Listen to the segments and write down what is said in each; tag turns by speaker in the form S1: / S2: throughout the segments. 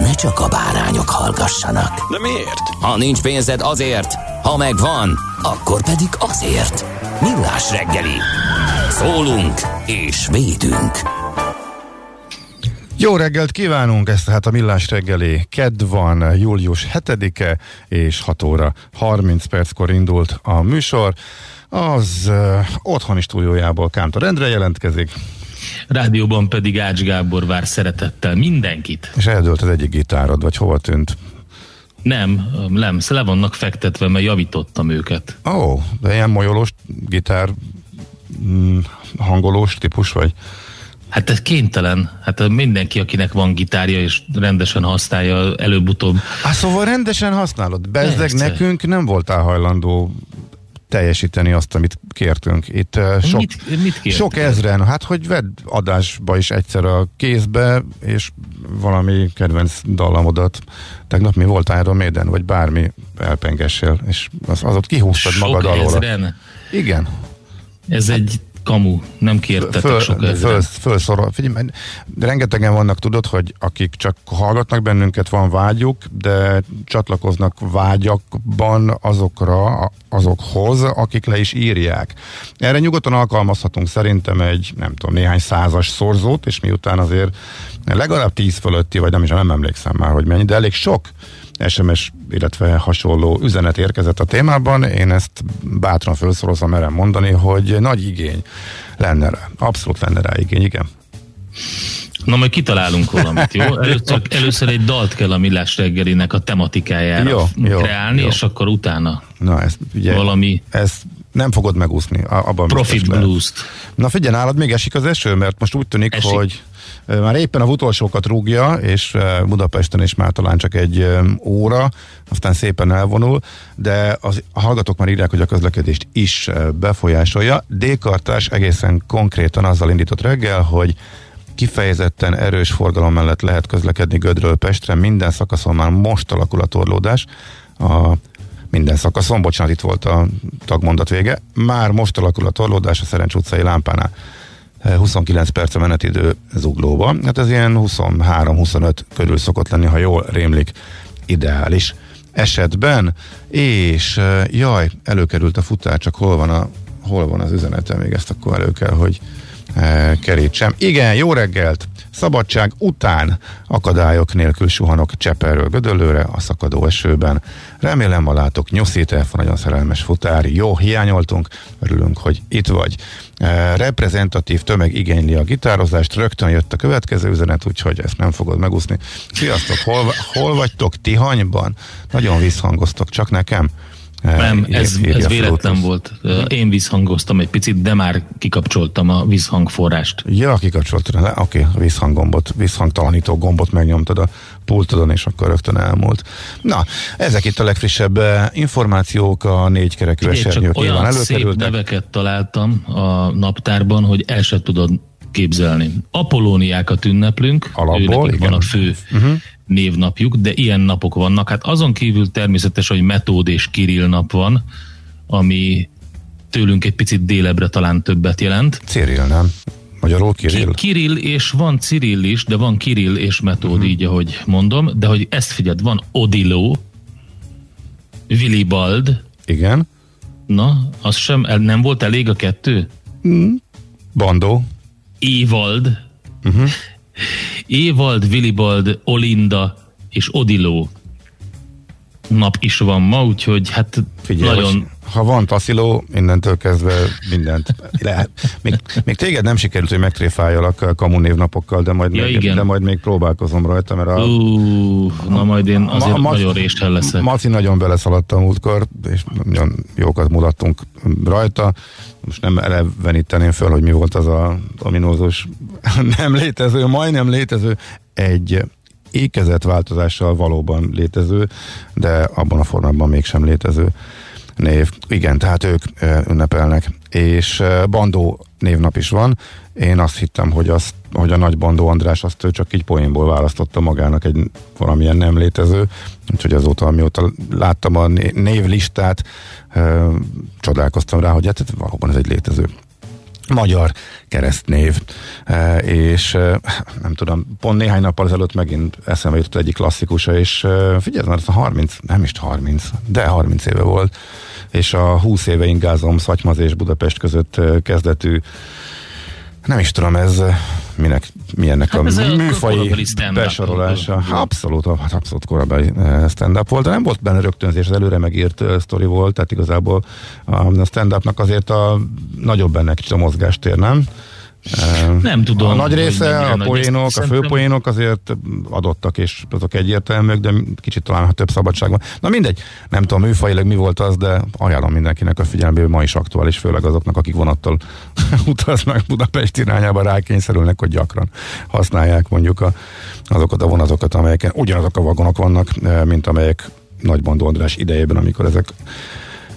S1: ne csak a bárányok hallgassanak.
S2: De miért?
S1: Ha nincs pénzed azért, ha megvan, akkor pedig azért. Millás reggeli. Szólunk és védünk.
S3: Jó reggelt kívánunk, ez tehát a Millás reggeli. Kedd van, július 7-e, és 6 óra 30 perckor indult a műsor. Az uh, otthoni stúdiójából Kántor Endre jelentkezik.
S4: Rádióban pedig Ács Gábor vár szeretettel mindenkit.
S3: És eldőlt az egyik gitárod, vagy hova tűnt?
S4: Nem, nem, le vannak fektetve, mert javítottam őket.
S3: Ó, oh, de ilyen molyolós gitár mm, hangolós típus vagy?
S4: Hát ez kénytelen. Hát mindenki, akinek van gitárja és rendesen használja, előbb-utóbb.
S3: Á, szóval rendesen használod. Bezzeg nekünk nem voltál hajlandó teljesíteni azt, amit kértünk. Itt uh, sok,
S4: mit, mit
S3: sok ezren, hát hogy vedd adásba is egyszer a kézbe, és valami kedvenc dallamodat. Tegnap mi volt Iron Maiden, vagy bármi elpengessél, és az, az ott kihúztad
S4: sok
S3: magad alól.
S4: Ezren.
S3: Igen.
S4: Ez egy kamu, nem kértetek föl, sok ezeren.
S3: Föl, föl Figyelj, rengetegen vannak, tudod, hogy akik csak hallgatnak bennünket, van vágyuk, de csatlakoznak vágyakban azokra, azokhoz, akik le is írják. Erre nyugodtan alkalmazhatunk szerintem egy, nem tudom, néhány százas szorzót, és miután azért legalább tíz fölötti, vagy nem is, nem emlékszem már, hogy mennyi, de elég sok SMS, illetve hasonló üzenet érkezett a témában. Én ezt bátran felszorozom merem mondani, hogy nagy igény lenne rá. Abszolút lenne rá igény, igen.
S4: Na majd kitalálunk valamit, jó? Először, először egy dalt kell a Millás reggelinek a tematikájára
S3: jó, jó,
S4: kreálni,
S3: jó.
S4: és akkor utána
S3: Na, ezt ugye,
S4: valami
S3: ezt nem fogod megúszni. Abban
S4: profit blues-t.
S3: Na figyelj, nálad még esik az eső, mert most úgy tűnik,
S4: Esik.
S3: hogy már éppen a utolsókat rúgja, és Budapesten is már talán csak egy óra, aztán szépen elvonul, de az, a hallgatók már írják, hogy a közlekedést is befolyásolja. D-kartás egészen konkrétan azzal indított reggel, hogy kifejezetten erős forgalom mellett lehet közlekedni Gödről Pestre, minden szakaszon már most alakul a torlódás, a minden szakaszon, bocsánat, itt volt a tagmondat vége, már most alakul a torlódás a Szerencs utcai lámpánál. 29 perc a menetidő zuglóba. Hát ez ilyen 23-25 körül szokott lenni, ha jól rémlik, ideális esetben. És jaj, előkerült a futár, csak hol van, a, hol van az üzenete, még ezt akkor elő kell, hogy kerítsem. Igen, jó reggelt! Szabadság után akadályok nélkül suhanok Cseperről Gödöllőre a szakadó esőben. Remélem ma látok nyuszít, nagyon szerelmes futár. Jó, hiányoltunk, örülünk, hogy itt vagy. E, reprezentatív tömeg igényli a gitározást, rögtön jött a következő üzenet, úgyhogy ezt nem fogod megúszni. Sziasztok, hol, hol vagytok? Tihanyban? Nagyon visszhangoztok, csak nekem.
S4: Nem,
S3: Ír-
S4: ez, ez véletlen volt. Én visszhangoztam egy picit, de már kikapcsoltam a visszhangforrást.
S3: Ja, kikapcsoltad le, oké, a visszhanggombot, visszhangtalanító gombot megnyomtad a pultodon, és akkor rögtön elmúlt. Na, ezek itt a legfrissebb eh, információk, a négykerekű
S4: Figyelj,
S3: esernyők nyilván
S4: olyan szép
S3: előkerültek.
S4: neveket találtam a naptárban, hogy el sem tudod képzelni. Apolóniákat ünneplünk,
S3: Alapból,
S4: őnek van a fő uh-huh. Névnapjuk, de ilyen napok vannak. Hát azon kívül természetes, hogy Metód és Kirill nap van, ami tőlünk egy picit délebre talán többet jelent.
S3: Cyril, nem? Magyarul Kirill?
S4: Ki- Kirill és van Cyril is, de van Kirill és Metód, uh-huh. így ahogy mondom, de hogy ezt figyeld, van Odiló, Willibald,
S3: Igen.
S4: na, az sem, nem volt elég a kettő?
S3: Bandó.
S4: Évald, uh-huh. Évald, Willibald, Olinda, és Odiló nap is van ma, úgyhogy hát
S3: Figyelj,
S4: nagyon...
S3: Ha van tasziló, innentől kezdve mindent lehet. Még, még téged nem sikerült, hogy megtréfáljalak kamunévnapokkal, de majd,
S4: Ja,
S3: még,
S4: igen.
S3: de majd még próbálkozom rajta, mert a,
S4: Ú, na majd én azért
S3: Ma- ma-
S4: nagyon résten leszek.
S3: Maci nagyon beleszaladt a múltkor, és nagyon jókat mutattunk rajta. Most nem eleveníteném föl, hogy mi volt az a ominózus nem létező, majdnem létező, egy ékezett változással valóban létező, de abban a formában mégsem létező név. Igen, tehát ők ünnepelnek. És Bandó névnap is van. Én azt hittem, hogy, azt, hogy a nagy Bandó András azt ő csak így poénból választotta magának egy valamilyen nem létező, úgyhogy azóta, amióta láttam a né- névlistát, csodálkoztam rá, hogy hát valóban ez egy létező magyar keresztnév, E, és e, nem tudom, pont néhány nappal ezelőtt megint eszembe jutott egyik klasszikusa, és e, figyelj, ez a 30, nem is 30, de 30 éve volt, és a 20 éve ingázom Szatymaz és Budapest között kezdetű nem is tudom, ez e, minek, milyennek
S4: Hát
S3: a
S4: ez a korabeli stand-up.
S3: besorolása. Abszolút, hát abszolút korabeli e, stand-up volt, de nem volt benne rögtönzés, az előre megírt e, sztori volt, tehát igazából a stand-upnak azért a nagyobb benne kicsit a mozgástér, nem?
S4: Nem tudom,
S3: A nagy része, a
S4: nagy.
S3: poénok, a főpoénok azért adottak, és azok egyértelműek, de kicsit talán ha több szabadság van. Na mindegy, nem tudom műfajilag mi volt az, de ajánlom mindenkinek a figyelmébe, ma is aktuális, főleg azoknak, akik vonattal utaznak Budapest irányába, rákényszerülnek, hogy gyakran használják mondjuk a, azokat a vonatokat, amelyeken ugyanazok a vagonok vannak, mint amelyek Nagybandó András idejében, amikor ezek,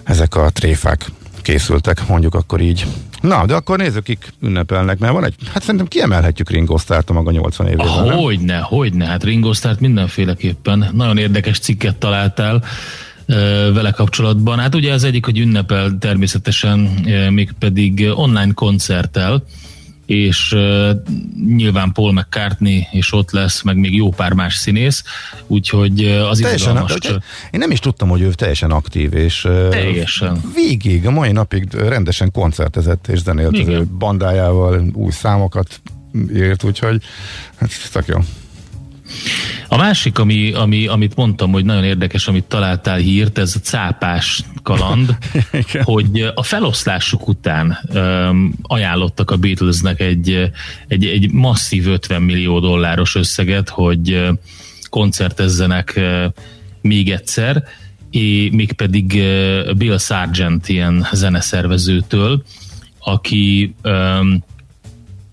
S3: ezek a tréfák készültek, mondjuk akkor így. Na, de akkor nézzük, kik ünnepelnek, mert van egy, hát szerintem kiemelhetjük Ringo Starrt a maga 80 évében.
S4: Ah? Hogyne, hogyne, hát Ringo Starrt mindenféleképpen. Nagyon érdekes cikket találtál vele kapcsolatban. Hát ugye az egyik, hogy ünnepel természetesen, mégpedig online koncerttel, és uh, nyilván Paul McCartney is ott lesz, meg még jó pár más színész, úgyhogy uh, az
S3: Teljesen,
S4: izgalmas.
S3: de- én nem is tudtam, hogy ő teljesen aktív, és ö,
S4: Teljesen.
S3: végig, a mai napig rendesen koncertezett és zenélt
S4: Igen.
S3: bandájával, új számokat írt, úgyhogy hát tök jó.
S4: A másik, ami, ami, amit mondtam, hogy nagyon érdekes, amit találtál hírt, ez a cápás kaland, hogy a feloszlásuk után um, ajánlottak a Beatlesnek egy, egy, egy masszív 50 millió dolláros összeget, hogy koncertezzenek még egyszer, és mégpedig Bill Sargent ilyen zeneszervezőtől, aki um,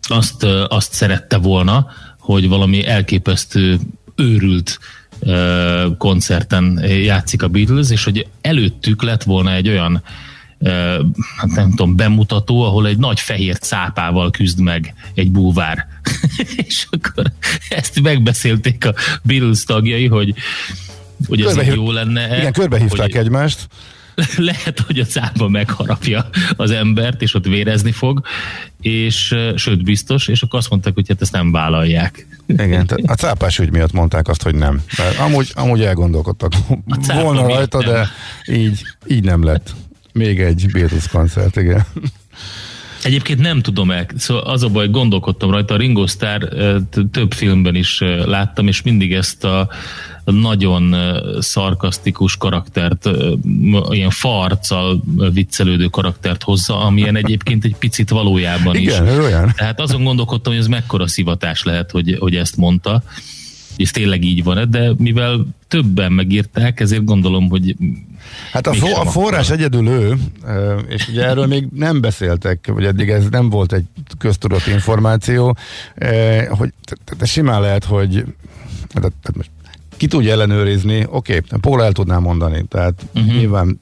S4: azt, azt szerette volna, hogy valami elképesztő őrült koncerten játszik a Beatles, és hogy előttük lett volna egy olyan hát nem tudom, bemutató, ahol egy nagy fehér cápával küzd meg egy búvár. és akkor ezt megbeszélték a Beatles tagjai, hogy hogy ez így jó lenne
S3: Igen, körbehívták
S4: hogy,
S3: egymást.
S4: lehet, hogy a cápa megharapja az embert, és ott vérezni fog, és sőt biztos, és akkor azt mondták, hogy hát ezt nem vállalják.
S3: Igen, a cápás ügy miatt mondták azt, hogy nem. Mert amúgy, amúgy elgondolkodtak volna rajta,
S4: nem.
S3: de így, így nem lett. Még egy Beatles koncert, igen.
S4: Egyébként nem tudom el, szóval az a baj, gondolkodtam rajta, a Ringo Starr több filmben is láttam, és mindig ezt a nagyon szarkasztikus karaktert, ilyen farccal viccelődő karaktert hozza, amilyen egyébként egy picit valójában is.
S3: Igen, ő olyan.
S4: Tehát azon gondolkodtam, hogy ez mekkora szivatás lehet, hogy, hogy ezt mondta, és tényleg így van de mivel többen megírták, ezért gondolom, hogy
S3: Hát a, fo- a forrás egyedül ő, és ugye erről még nem beszéltek, vagy eddig ez nem volt egy köztudott információ, hogy simán lehet, hogy hát, hát most ki tudja ellenőrizni, oké, okay, Paul el tudná mondani, tehát uh-huh. nyilván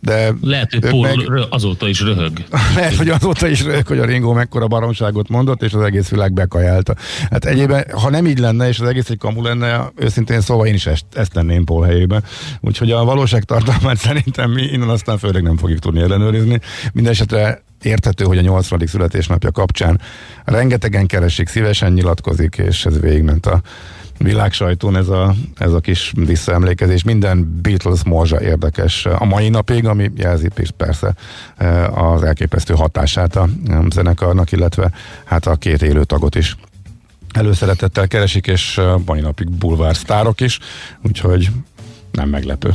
S3: de
S4: lehet, hogy Paul
S3: meg...
S4: azóta is röhög.
S3: lehet, hogy azóta is röhög, hogy a Ringo mekkora baromságot mondott, és az egész világ bekajálta. Hát egyébben, ha nem így lenne, és az egész egy kamu lenne, őszintén szóval én is ezt, ezt tenném Paul helyében. Úgyhogy a valóság tartalmát szerintem mi innen aztán főleg nem fogjuk tudni ellenőrizni. Mindenesetre érthető, hogy a 80. születésnapja kapcsán rengetegen keresik, szívesen nyilatkozik, és ez végigment a világsajtón ez a, ez a kis visszaemlékezés. Minden Beatles morzsa érdekes a mai napig, ami jelzi persze eh, az elképesztő hatását a zenekarnak, illetve hát a két élő tagot is. előszeretettel keresik, és mai napig bulvársztárok is, úgyhogy nem meglepő.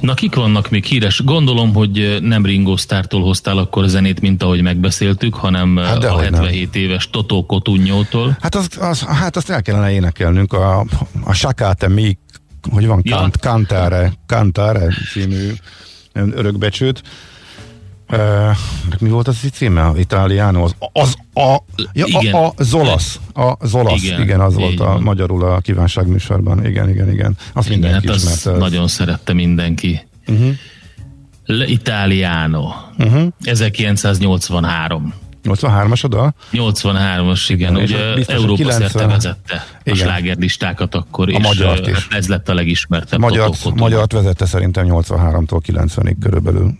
S4: Na kik vannak még híres? Gondolom, hogy nem Ringo Starrtól hoztál akkor zenét, mint ahogy megbeszéltük, hanem hát a 77 nem. éves Totó Kotunnyótól.
S3: Hát, az, az, hát azt el kellene énekelnünk, a, a Sakate Mi, hogy van, ja. Kant, Kantare, Kantare című örökbecsőt. Uh, mi volt az a címe? Italiano? Az, az a, ja, igen. a, a Zolasz. A Zolasz, igen, igen az volt a magyarul a kívánságműsorban. Igen, igen, igen. Azt igen, mindenki hát ismerte.
S4: Nagyon szerette mindenki. Uh-huh. Le Italiano. Uh-huh. 1983.
S3: 83-as oda?
S4: 83-as, igen. igen ugye biztos, Európa 90... szerte vezette igen. a slágerlistákat akkor, a és magyart is. ez lett a legismertebb.
S3: Magyart, magyart vezette szerintem 83-tól 90-ig körülbelül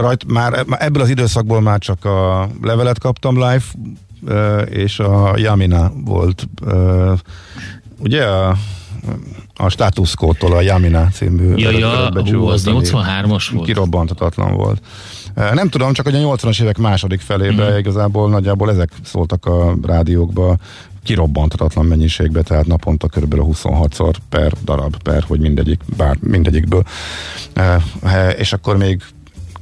S3: rajt, már ebből az időszakból már csak a levelet kaptam live, és a Yamina volt, ugye a, a Status Quo-tól a Yamina című
S4: ja, ja, hú, az 83-as volt.
S3: Kirobbantatatlan volt. Nem tudom, csak hogy a 80-as évek második felébe mm. igazából nagyjából ezek szóltak a rádiókba kirobbantatatlan mennyiségbe, tehát naponta kb. 26-szor per darab, per, hogy mindegyik, bár mindegyikből. És akkor még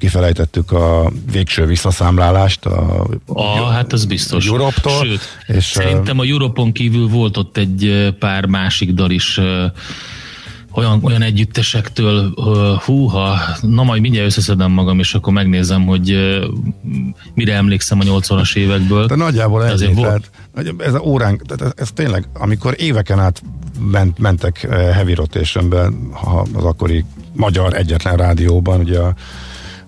S3: kifelejtettük a végső visszaszámlálást. A,
S4: a hát az biztos. Europtól. Sőt, és szerintem a Europon kívül volt ott egy pár másik dal is olyan, olyan együttesektől, húha, na majd mindjárt összeszedem magam, és akkor megnézem, hogy mire emlékszem a 80-as évekből.
S3: De nagyjából ennyi, volt. tehát, ez a óránk, tehát ez, ez tényleg, amikor éveken át ment, mentek heavy rotationbe, ha az akkori magyar egyetlen rádióban, ugye a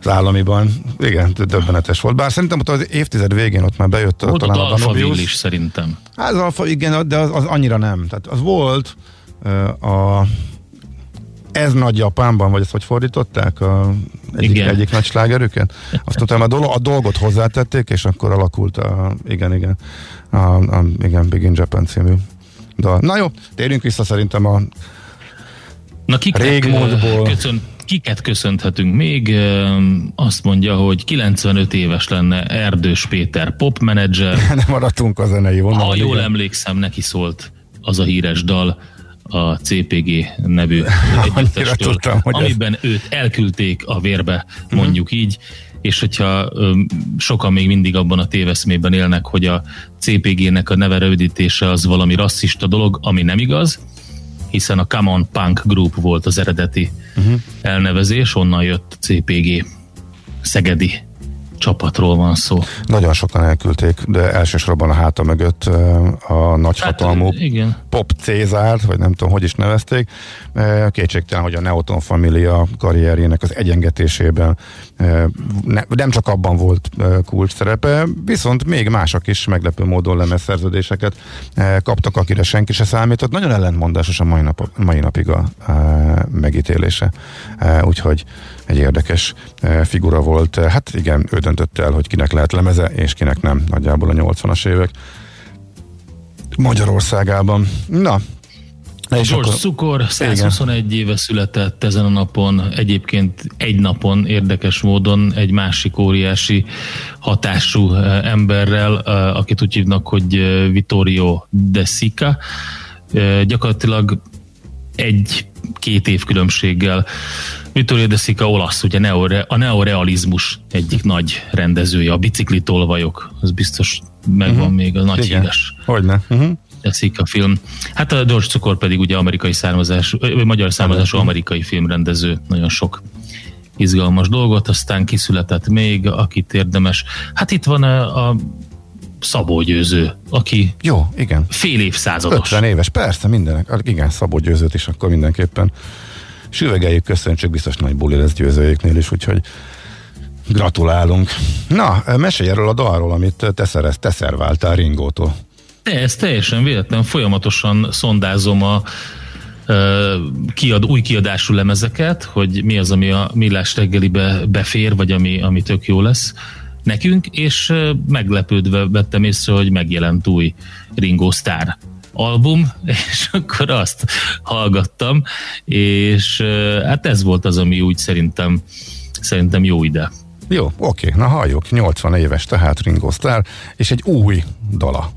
S3: az államiban. Igen, döbbenetes volt. Bár szerintem ott az évtized végén ott már bejött
S4: volt
S3: talán
S4: a Danubius. is szerintem.
S3: Hát az Alfa, igen, de az, az annyira nem. Tehát az volt uh, a ez nagy Japánban, vagy ezt hogy fordították? A, egyik, igen. egyik nagy slágerüket? Azt utána a, dolog, a dolgot hozzátették, és akkor alakult a, igen, igen, a, a igen, Big in Japan című dal. Na jó, térjünk vissza szerintem a
S4: Na régmúltból. Köszön, Kiket köszönhetünk még? Azt mondja, hogy 95 éves lenne Erdős Péter popmenedzser.
S3: Nem maradtunk a zenei vonalon.
S4: Ha jól igen. emlékszem, neki szólt az a híres dal a CPG nevű együttestől, amiben ez... őt elküldték a vérbe, mondjuk uh-huh. így, és hogyha öm, sokan még mindig abban a téveszmében élnek, hogy a CPG-nek a neve rövidítése az valami rasszista dolog, ami nem igaz, hiszen a Come On Punk Group volt az eredeti uh-huh. elnevezés, onnan jött CPG Szegedi csapatról van szó.
S3: Nagyon sokan elküldték, de elsősorban a háta mögött a nagyhatalmú hát, igen. Pop Cézárt, vagy nem tudom, hogy is nevezték. Kétségtelen, hogy a Neoton Familia karrierjének az egyengetésében nem csak abban volt kulcs szerepe, viszont még mások is meglepő módon lemezszerződéseket kaptak, akire senki se számított. Nagyon ellentmondásos a mai, nap, mai napig a, a megítélése. Úgyhogy egy érdekes figura volt. Hát igen, ő döntött el, hogy kinek lehet lemeze, és kinek nem. Nagyjából a 80-as évek Magyarországában. Na,
S4: és George akkor... Cukor 121 igen. éve született ezen a napon, egyébként egy napon érdekes módon egy másik óriási hatású emberrel, akit úgy hívnak, hogy Vittorio De Sica. Gyakorlatilag egy-két év különbséggel Vittorio De Sica olasz, ugye neore, a neorealizmus egyik nagy rendezője, a biciklitolvajok, az biztos megvan uh-huh. még, a nagy Igen. híres.
S3: Hogyne. Uh-huh.
S4: Teszik a film. Hát a George Cukor pedig ugye amerikai származású, vagy magyar származású amerikai filmrendező, nagyon sok izgalmas dolgot, aztán kiszületett még, akit érdemes. Hát itt van a, a Szabó Győző, aki
S3: Jó, igen.
S4: fél évszázados.
S3: 50 éves, persze, mindenek. Igen, Szabó Győzőt is akkor mindenképpen süvegeljük, köszöntsük, biztos nagy buli lesz győzőjéknél is, úgyhogy gratulálunk. Na, mesélj erről a dalról, amit te, szerez, te szerváltál Ringótól.
S4: De ez teljesen véletlen, folyamatosan szondázom a kiad, új kiadású lemezeket, hogy mi az, ami a millás reggelibe befér, vagy ami, ami tök jó lesz nekünk, és meglepődve vettem észre, hogy megjelent új Ringo Starr album, és akkor azt hallgattam, és hát ez volt az, ami úgy szerintem, szerintem jó ide.
S3: Jó, oké, na halljuk, 80 éves tehát Ringo Starr, és egy új dala.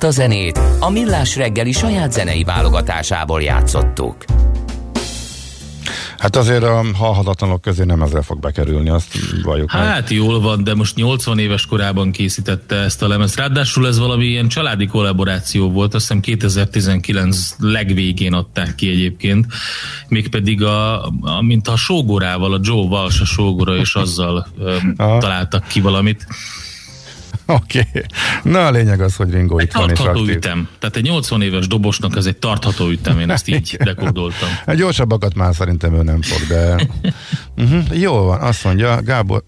S1: Ezt a zenét a Millás reggeli saját zenei válogatásából játszottuk.
S3: Hát azért a halhatatlanok közé nem ezzel fog bekerülni, azt valljuk
S4: Hát meg. jól van, de most 80 éves korában készítette ezt a lemezt. Ráadásul ez valami ilyen családi kollaboráció volt, azt hiszem 2019 legvégén adták ki egyébként, mégpedig a, a mint a sógorával, a Joe Walsh a sógora, és azzal találtak ki valamit.
S3: Oké. Okay. Na a lényeg az, hogy Ringo egy itt van és
S4: aktív. ütem. Tehát egy 80 éves dobosnak ez egy tartható ütem, én ezt így dekódoltam.
S3: A gyorsabbakat már szerintem ő nem fog, de uh-huh. jó van, azt mondja Gábor,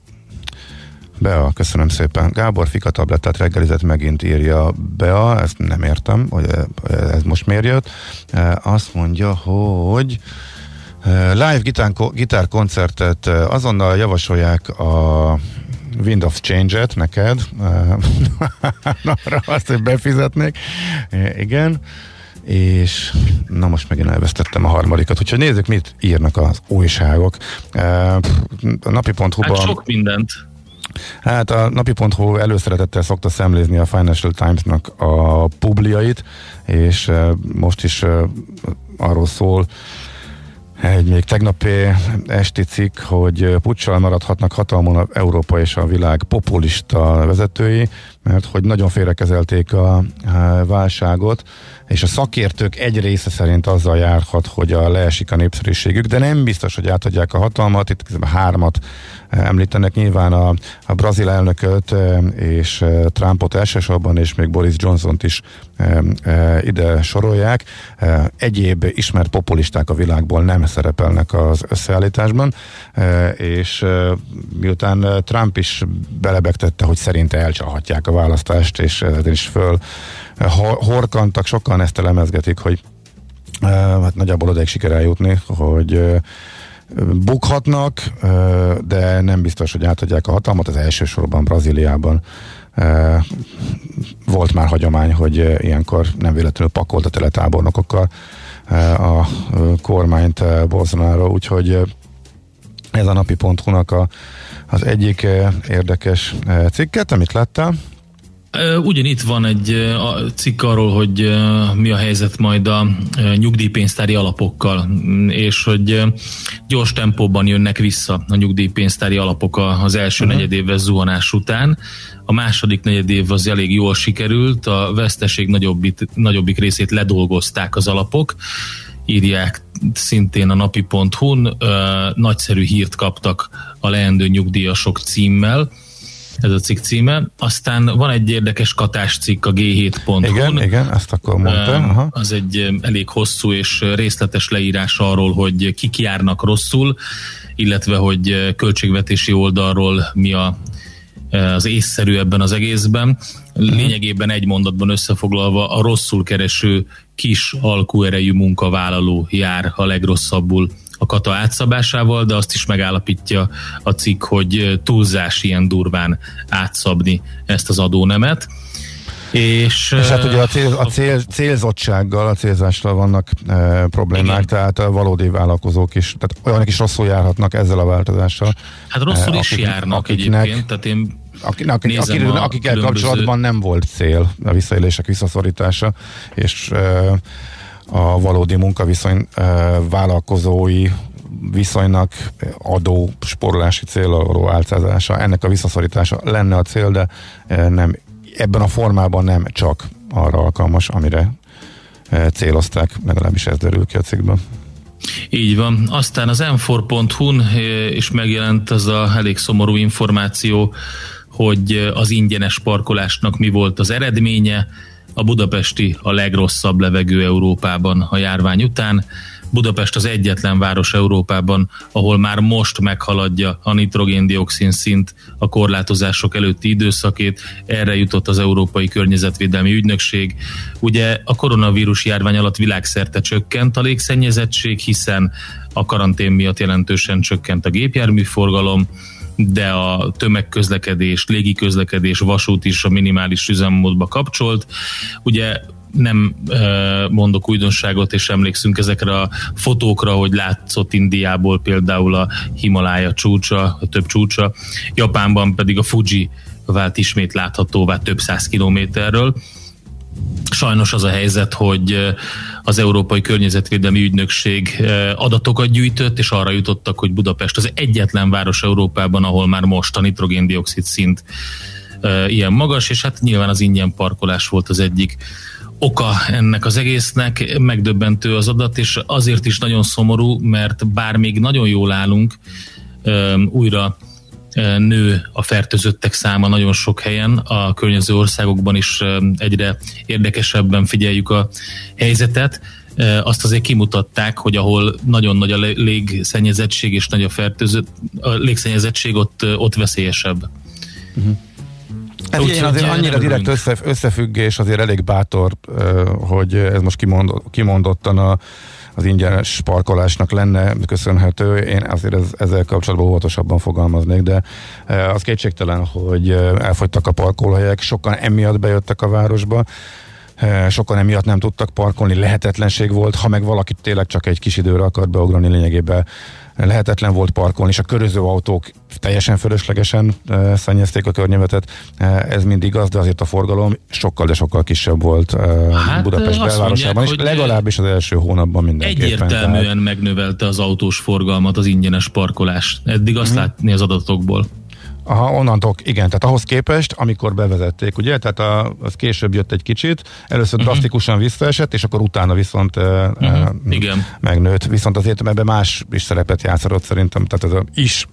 S3: Bea, köszönöm szépen. Gábor Fika tablettát reggelizett megint írja Bea, ezt nem értem, hogy ez most miért jött. Azt mondja, hogy live gitár, gitárkoncertet azonnal javasolják a Wind of Change-et neked, arra azt, hogy befizetnék. Igen, és na most megint elvesztettem a harmadikat, úgyhogy nézzük, mit írnak az újságok. A napi.hu-ban...
S4: Hát sok mindent.
S3: Hát a napi.hu előszeretettel szokta szemlézni a Financial Times-nak a publiait, és most is arról szól, egy még tegnapi esti cikk, hogy puccsal maradhatnak hatalmon Európa és a világ populista vezetői, mert hogy nagyon félrekezelték a válságot, és a szakértők egy része szerint azzal járhat, hogy a leesik a népszerűségük, de nem biztos, hogy átadják a hatalmat, itt hármat említenek. Nyilván a, a brazil elnököt és Trumpot elsősorban, és még Boris Johnson-t is ide sorolják. Egyéb ismert populisták a világból nem szerepelnek az összeállításban, és miután Trump is belebegtette, hogy szerinte elcsalhatják a választást, és ez is föl horkantak, sokan ezt elemezgetik, hogy hát nagyjából odaig siker eljutni, hogy bukhatnak, de nem biztos, hogy átadják a hatalmat. Az elsősorban Brazíliában volt már hagyomány, hogy ilyenkor nem véletlenül pakolt a teletábornokokkal a kormányt Bolsonaro, úgyhogy ez a napi ponthunak a, az egyik érdekes cikket, amit láttál.
S4: Ugyanitt van egy cikk arról, hogy mi a helyzet majd a nyugdíjpénztári alapokkal, és hogy gyors tempóban jönnek vissza a nyugdíjpénztári alapok az első uh-huh. negyedéves zuhanás után. A második negyedév az elég jól sikerült, a veszteség nagyobbik, nagyobbik részét ledolgozták az alapok, írják szintén a napi.hu-n, nagyszerű hírt kaptak a leendő nyugdíjasok címmel, ez a cikk címe. Aztán van egy érdekes katás cikk a g7.hu.
S3: Igen, igen, ezt akkor mondtam. Aha.
S4: Az egy elég hosszú és részletes leírás arról, hogy kik járnak rosszul, illetve hogy költségvetési oldalról mi a az észszerű ebben az egészben. Mhm. Lényegében egy mondatban összefoglalva a rosszul kereső kis alkuerejű munkavállaló jár a legrosszabbul kata átszabásával, de azt is megállapítja a cikk, hogy túlzás ilyen durván átszabni ezt az adónemet. És,
S3: és hát ugye a, cél, a cél, célzottsággal, a célzással vannak e, problémák, igen. tehát a valódi vállalkozók is, tehát olyanok is rosszul járhatnak ezzel a változással.
S4: Hát rosszul e, is akik, járnak akiknek, egyébként, tehát én
S3: akik, akik, akik, akikkel különböző... kapcsolatban nem volt cél a visszaélések visszaszorítása, és e, a valódi munkaviszony vállalkozói viszonynak adó sporolási célra való álcázása, ennek a visszaszorítása lenne a cél, de nem, ebben a formában nem csak arra alkalmas, amire célozták, legalábbis ez derül ki a cikkben.
S4: Így van. Aztán az m4.hu-n is megjelent az a elég szomorú információ, hogy az ingyenes parkolásnak mi volt az eredménye, a budapesti a legrosszabb levegő Európában a járvány után. Budapest az egyetlen város Európában, ahol már most meghaladja a nitrogéndioxin szint a korlátozások előtti időszakét. Erre jutott az Európai Környezetvédelmi Ügynökség. Ugye a koronavírus járvány alatt világszerte csökkent a légszennyezettség, hiszen a karantén miatt jelentősen csökkent a gépjárműforgalom, de a tömegközlekedés, légiközlekedés, vasút is a minimális üzemmódba kapcsolt. Ugye nem mondok újdonságot, és emlékszünk ezekre a fotókra, hogy látszott Indiából például a Himalája csúcsa, a több csúcsa, Japánban pedig a Fuji vált ismét láthatóvá több száz kilométerről. Sajnos az a helyzet, hogy az Európai Környezetvédelmi Ügynökség adatokat gyűjtött, és arra jutottak, hogy Budapest az egyetlen város Európában, ahol már most a nitrogéndioxid szint ilyen magas, és hát nyilván az ingyen parkolás volt az egyik oka ennek az egésznek, megdöbbentő az adat, és azért is nagyon szomorú, mert bár még nagyon jól állunk, újra nő a fertőzöttek száma nagyon sok helyen, a környező országokban is egyre érdekesebben figyeljük a helyzetet. Azt azért kimutatták, hogy ahol nagyon nagy a légszennyezettség és nagy a fertőzött, a légszennyezettség ott, ott veszélyesebb. Uh-huh.
S3: Hát igen, azért annyira direkt összefüggés, azért elég bátor, hogy ez most kimondott, kimondottan a az ingyenes parkolásnak lenne köszönhető. Én azért ez, ezzel kapcsolatban óvatosabban fogalmaznék, de e, az kétségtelen, hogy e, elfogytak a parkolóhelyek, sokan emiatt bejöttek a városba, e, sokan emiatt nem tudtak parkolni, lehetetlenség volt, ha meg valaki tényleg csak egy kis időre akart beugrani, lényegében lehetetlen volt parkolni, és a köröző autók teljesen fölöslegesen szennyezték a környezetet. Ez mind igaz, de azért a forgalom sokkal, de sokkal kisebb volt hát, Budapest belvárosában, és legalábbis az első hónapban mindenképpen.
S4: Egyértelműen tehát... megnövelte az autós forgalmat az ingyenes parkolás. Eddig azt mm-hmm. látni az adatokból.
S3: Aha, onnantól, igen, tehát ahhoz képest, amikor bevezették, ugye, tehát a, az később jött egy kicsit, először uh-huh. drasztikusan visszaesett, és akkor utána viszont uh, uh-huh. igen. megnőtt. Viszont azért ebben más is szerepet játszott szerintem, tehát ez is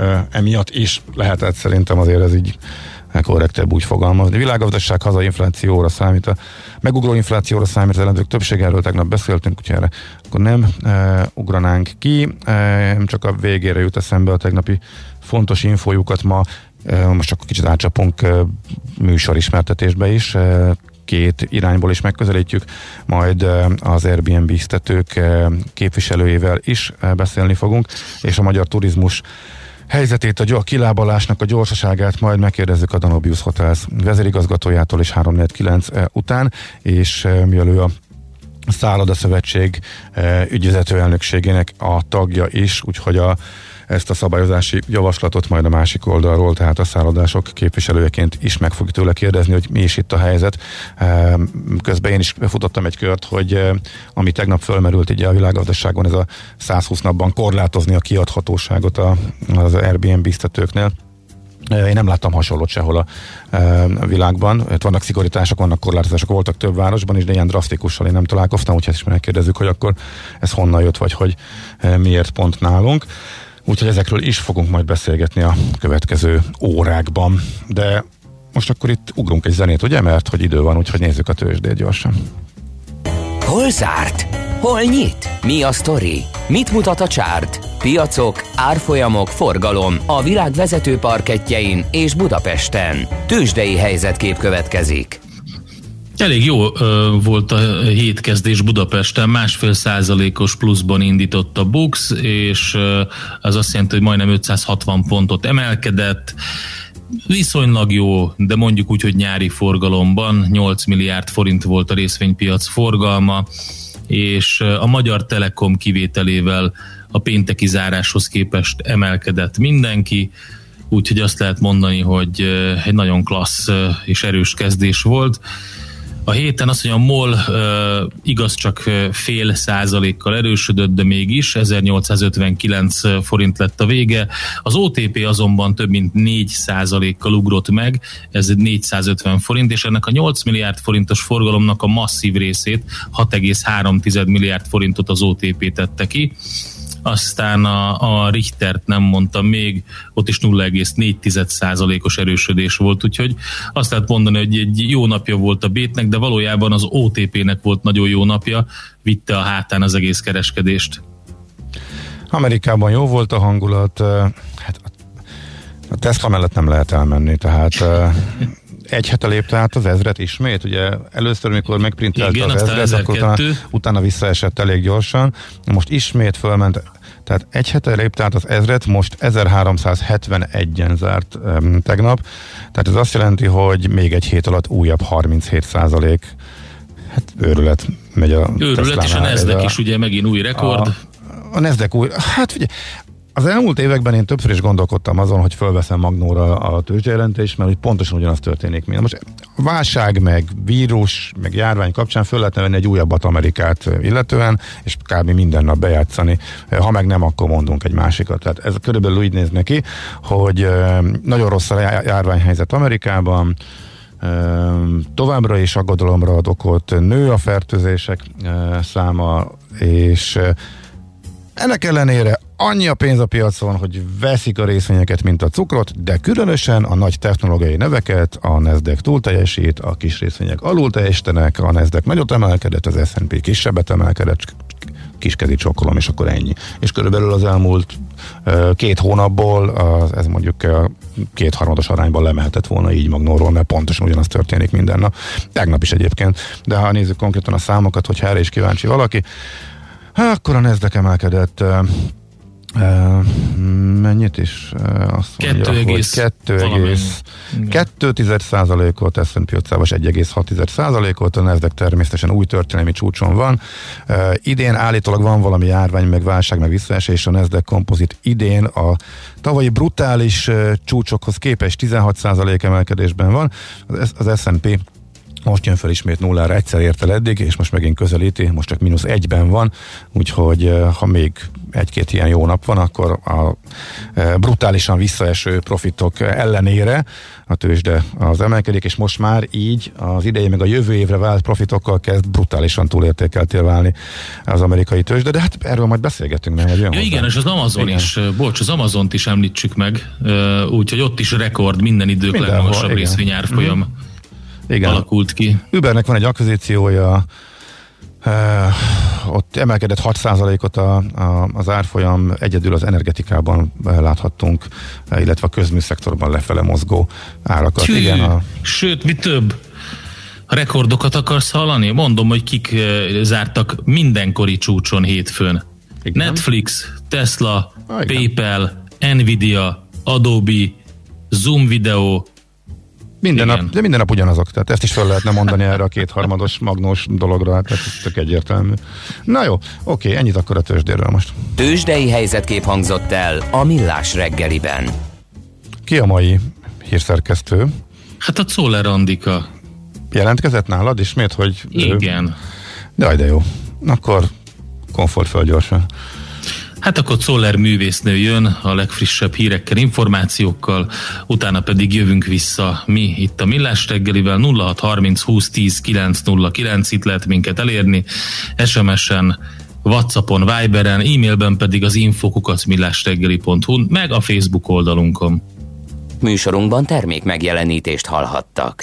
S3: uh, emiatt is lehetett szerintem azért ez így korrektebb úgy fogalmazni. Világgazdaság hazai inflációra számít, a megugró inflációra számít, az ellenzők többségéről tegnap beszéltünk, úgyhogy erre akkor nem e, ugranánk ki, e, csak a végére jut eszembe a tegnapi fontos infójukat ma, most csak kicsit átcsapunk e, műsor ismertetésbe is, két irányból is megközelítjük, majd az Airbnb biztetők képviselőjével is beszélni fogunk, és a magyar turizmus helyzetét, a kilábalásnak a gyorsaságát majd megkérdezzük a Danobius Hotels vezérigazgatójától is 349 után, és mielő a Szálloda Szövetség ügyvezető elnökségének a tagja is, úgyhogy a ezt a szabályozási javaslatot majd a másik oldalról, tehát a szállodások képviselőjeként is meg fogjuk tőle kérdezni, hogy mi is itt a helyzet. Ehm, közben én is futottam egy kört, hogy eh, ami tegnap fölmerült így a világgazdaságon, ez a 120 napban korlátozni a kiadhatóságot az Airbnb biztetőknél. Eh, én nem láttam hasonlót sehol a, eh, a világban. Itt vannak szigorítások, vannak korlátozások, voltak több városban is, de ilyen drasztikussal én nem találkoztam, úgyhogy is megkérdezzük, hogy akkor ez honnan jött, vagy hogy miért pont nálunk. Úgyhogy ezekről is fogunk majd beszélgetni a következő órákban. De most akkor itt ugrunk egy zenét, ugye? Mert hogy idő van, úgyhogy nézzük a tőzsdét gyorsan.
S1: Hol zárt? Hol nyit? Mi a sztori? Mit mutat a csárt? Piacok, árfolyamok, forgalom a világ vezető parketjein és Budapesten. Tőzsdei helyzetkép következik.
S4: Elég jó ö, volt a hétkezdés Budapesten, másfél százalékos pluszban indított a Bux, és az azt jelenti, hogy majdnem 560 pontot emelkedett, viszonylag jó, de mondjuk úgy, hogy nyári forgalomban 8 milliárd forint volt a részvénypiac forgalma, és a Magyar Telekom kivételével a pénteki záráshoz képest emelkedett mindenki, úgyhogy azt lehet mondani, hogy egy nagyon klassz és erős kezdés volt. A héten azt mondja, a MOL igaz csak fél százalékkal erősödött, de mégis 1859 forint lett a vége. Az OTP azonban több mint 4 százalékkal ugrott meg, ez 450 forint, és ennek a 8 milliárd forintos forgalomnak a masszív részét, 6,3 milliárd forintot az OTP tette ki aztán a, a Richtert nem mondtam még, ott is 0,4%-os erősödés volt, úgyhogy azt lehet mondani, hogy egy jó napja volt a Bétnek, de valójában az OTP-nek volt nagyon jó napja, vitte a hátán az egész kereskedést.
S3: Amerikában jó volt a hangulat, hát a Tesla mellett nem lehet elmenni, tehát egy hete lépte át az ezret ismét, ugye először, mikor megprintelte az ezret, akkor utána, utána visszaesett elég gyorsan, most ismét fölment tehát egy hete lépte át az ezret, most 1371-en zárt um, tegnap, tehát ez azt jelenti, hogy még egy hét alatt újabb 37 százalék. Hát őrület megy a
S4: Őrület, és a Nasdaq is ugye megint új rekord. A,
S3: a Nasdaq új, hát ugye az elmúlt években én többször is gondolkodtam azon, hogy fölveszem Magnóra a tőzsdejelentést, mert hogy pontosan ugyanaz történik, mint most válság, meg vírus, meg járvány kapcsán föl lehetne venni egy újabbat Amerikát illetően, és kb. minden nap bejátszani. Ha meg nem, akkor mondunk egy másikat. Tehát ez körülbelül úgy néz neki, hogy nagyon rossz a járványhelyzet Amerikában, továbbra is aggodalomra ad okot, nő a fertőzések száma, és ennek ellenére annyi a pénz a piacon, hogy veszik a részvényeket, mint a cukrot, de különösen a nagy technológiai neveket, a Nasdaq túl teljesít, a kis részvények alul teljesítenek, a Nasdaq nagyot emelkedett, az S&P kisebbet emelkedett, kiskezi csokolom, és akkor ennyi. És körülbelül az elmúlt két hónapból ez mondjuk kétharmados arányban lemehetett volna így magnóról, mert pontosan ugyanaz történik minden nap. Tegnap is egyébként. De ha nézzük konkrétan a számokat, hogy erre is kíváncsi valaki, Hát akkor a Nasdaq emelkedett uh, mennyit is? Uh, azt
S4: mondja, 2, hogy
S3: 2,2 százalékot, S&P 500 1,6 százalékot, a Nasdaq természetesen új történelmi csúcson van. Uh, idén állítólag van valami járvány, meg válság, meg visszaesés, a Nasdaq kompozit idén a tavalyi brutális uh, csúcsokhoz képest 16 százalék emelkedésben van, az, az S&P most jön fel ismét nullára, egyszer ért el eddig, és most megint közelíti, most csak mínusz egyben van, úgyhogy ha még egy-két ilyen jó nap van, akkor a eh, brutálisan visszaeső profitok ellenére a tőzsde az emelkedik, és most már így az idei meg a jövő évre vált profitokkal kezd brutálisan túlértékeltél válni az amerikai tőzsde, de hát erről majd beszélgetünk, nem?
S4: Ja, igen, és az Amazon igen. is, bocs, az Amazont is említsük meg, úgyhogy ott is rekord minden idők legmagasabb részvényárfolyam. Mm-hmm igen. alakult ki.
S3: Ubernek van egy akvizíciója, ott emelkedett 6%-ot a, a, az árfolyam, egyedül az energetikában láthattunk, illetve a közműszektorban lefele mozgó árakat.
S4: Tű, Igen, a... Sőt, mi több? Rekordokat akarsz hallani? Mondom, hogy kik zártak mindenkori csúcson hétfőn.
S3: Igen.
S4: Netflix, Tesla,
S3: Ah, igen.
S4: PayPal, Nvidia, Adobe, Zoom Video,
S3: Minden
S4: Igen.
S3: nap, de minden nap ugyanazok, tehát ezt is fel lehetne mondani erre a kétharmados magnós dologra, hát ez tök egyértelmű. Na jó, oké, ennyit akkor a tőzsdéről most.
S1: Tőzsdei helyzetkép hangzott el a Millás reggeliben.
S3: Ki a mai hírszerkesztő?
S4: hát a Czoller Andika.
S3: Jelentkezett nálad ismét, hogy... ő-
S4: Igen.
S3: Jaj, de jó. Akkor komfort föl gyorsan.
S4: Hát akkor Czoller művésznő jön a legfrissebb hírekkel, információkkal, utána pedig jövünk vissza mi itt a Millás reggelivel 0630 20 10 909 itt lehet minket elérni, SMS-en, Whatsappon, Viberen, e-mailben pedig az infokukacmillásreggeli.hu, meg a Facebook oldalunkon.
S1: Műsorunkban termék megjelenítést hallhattak.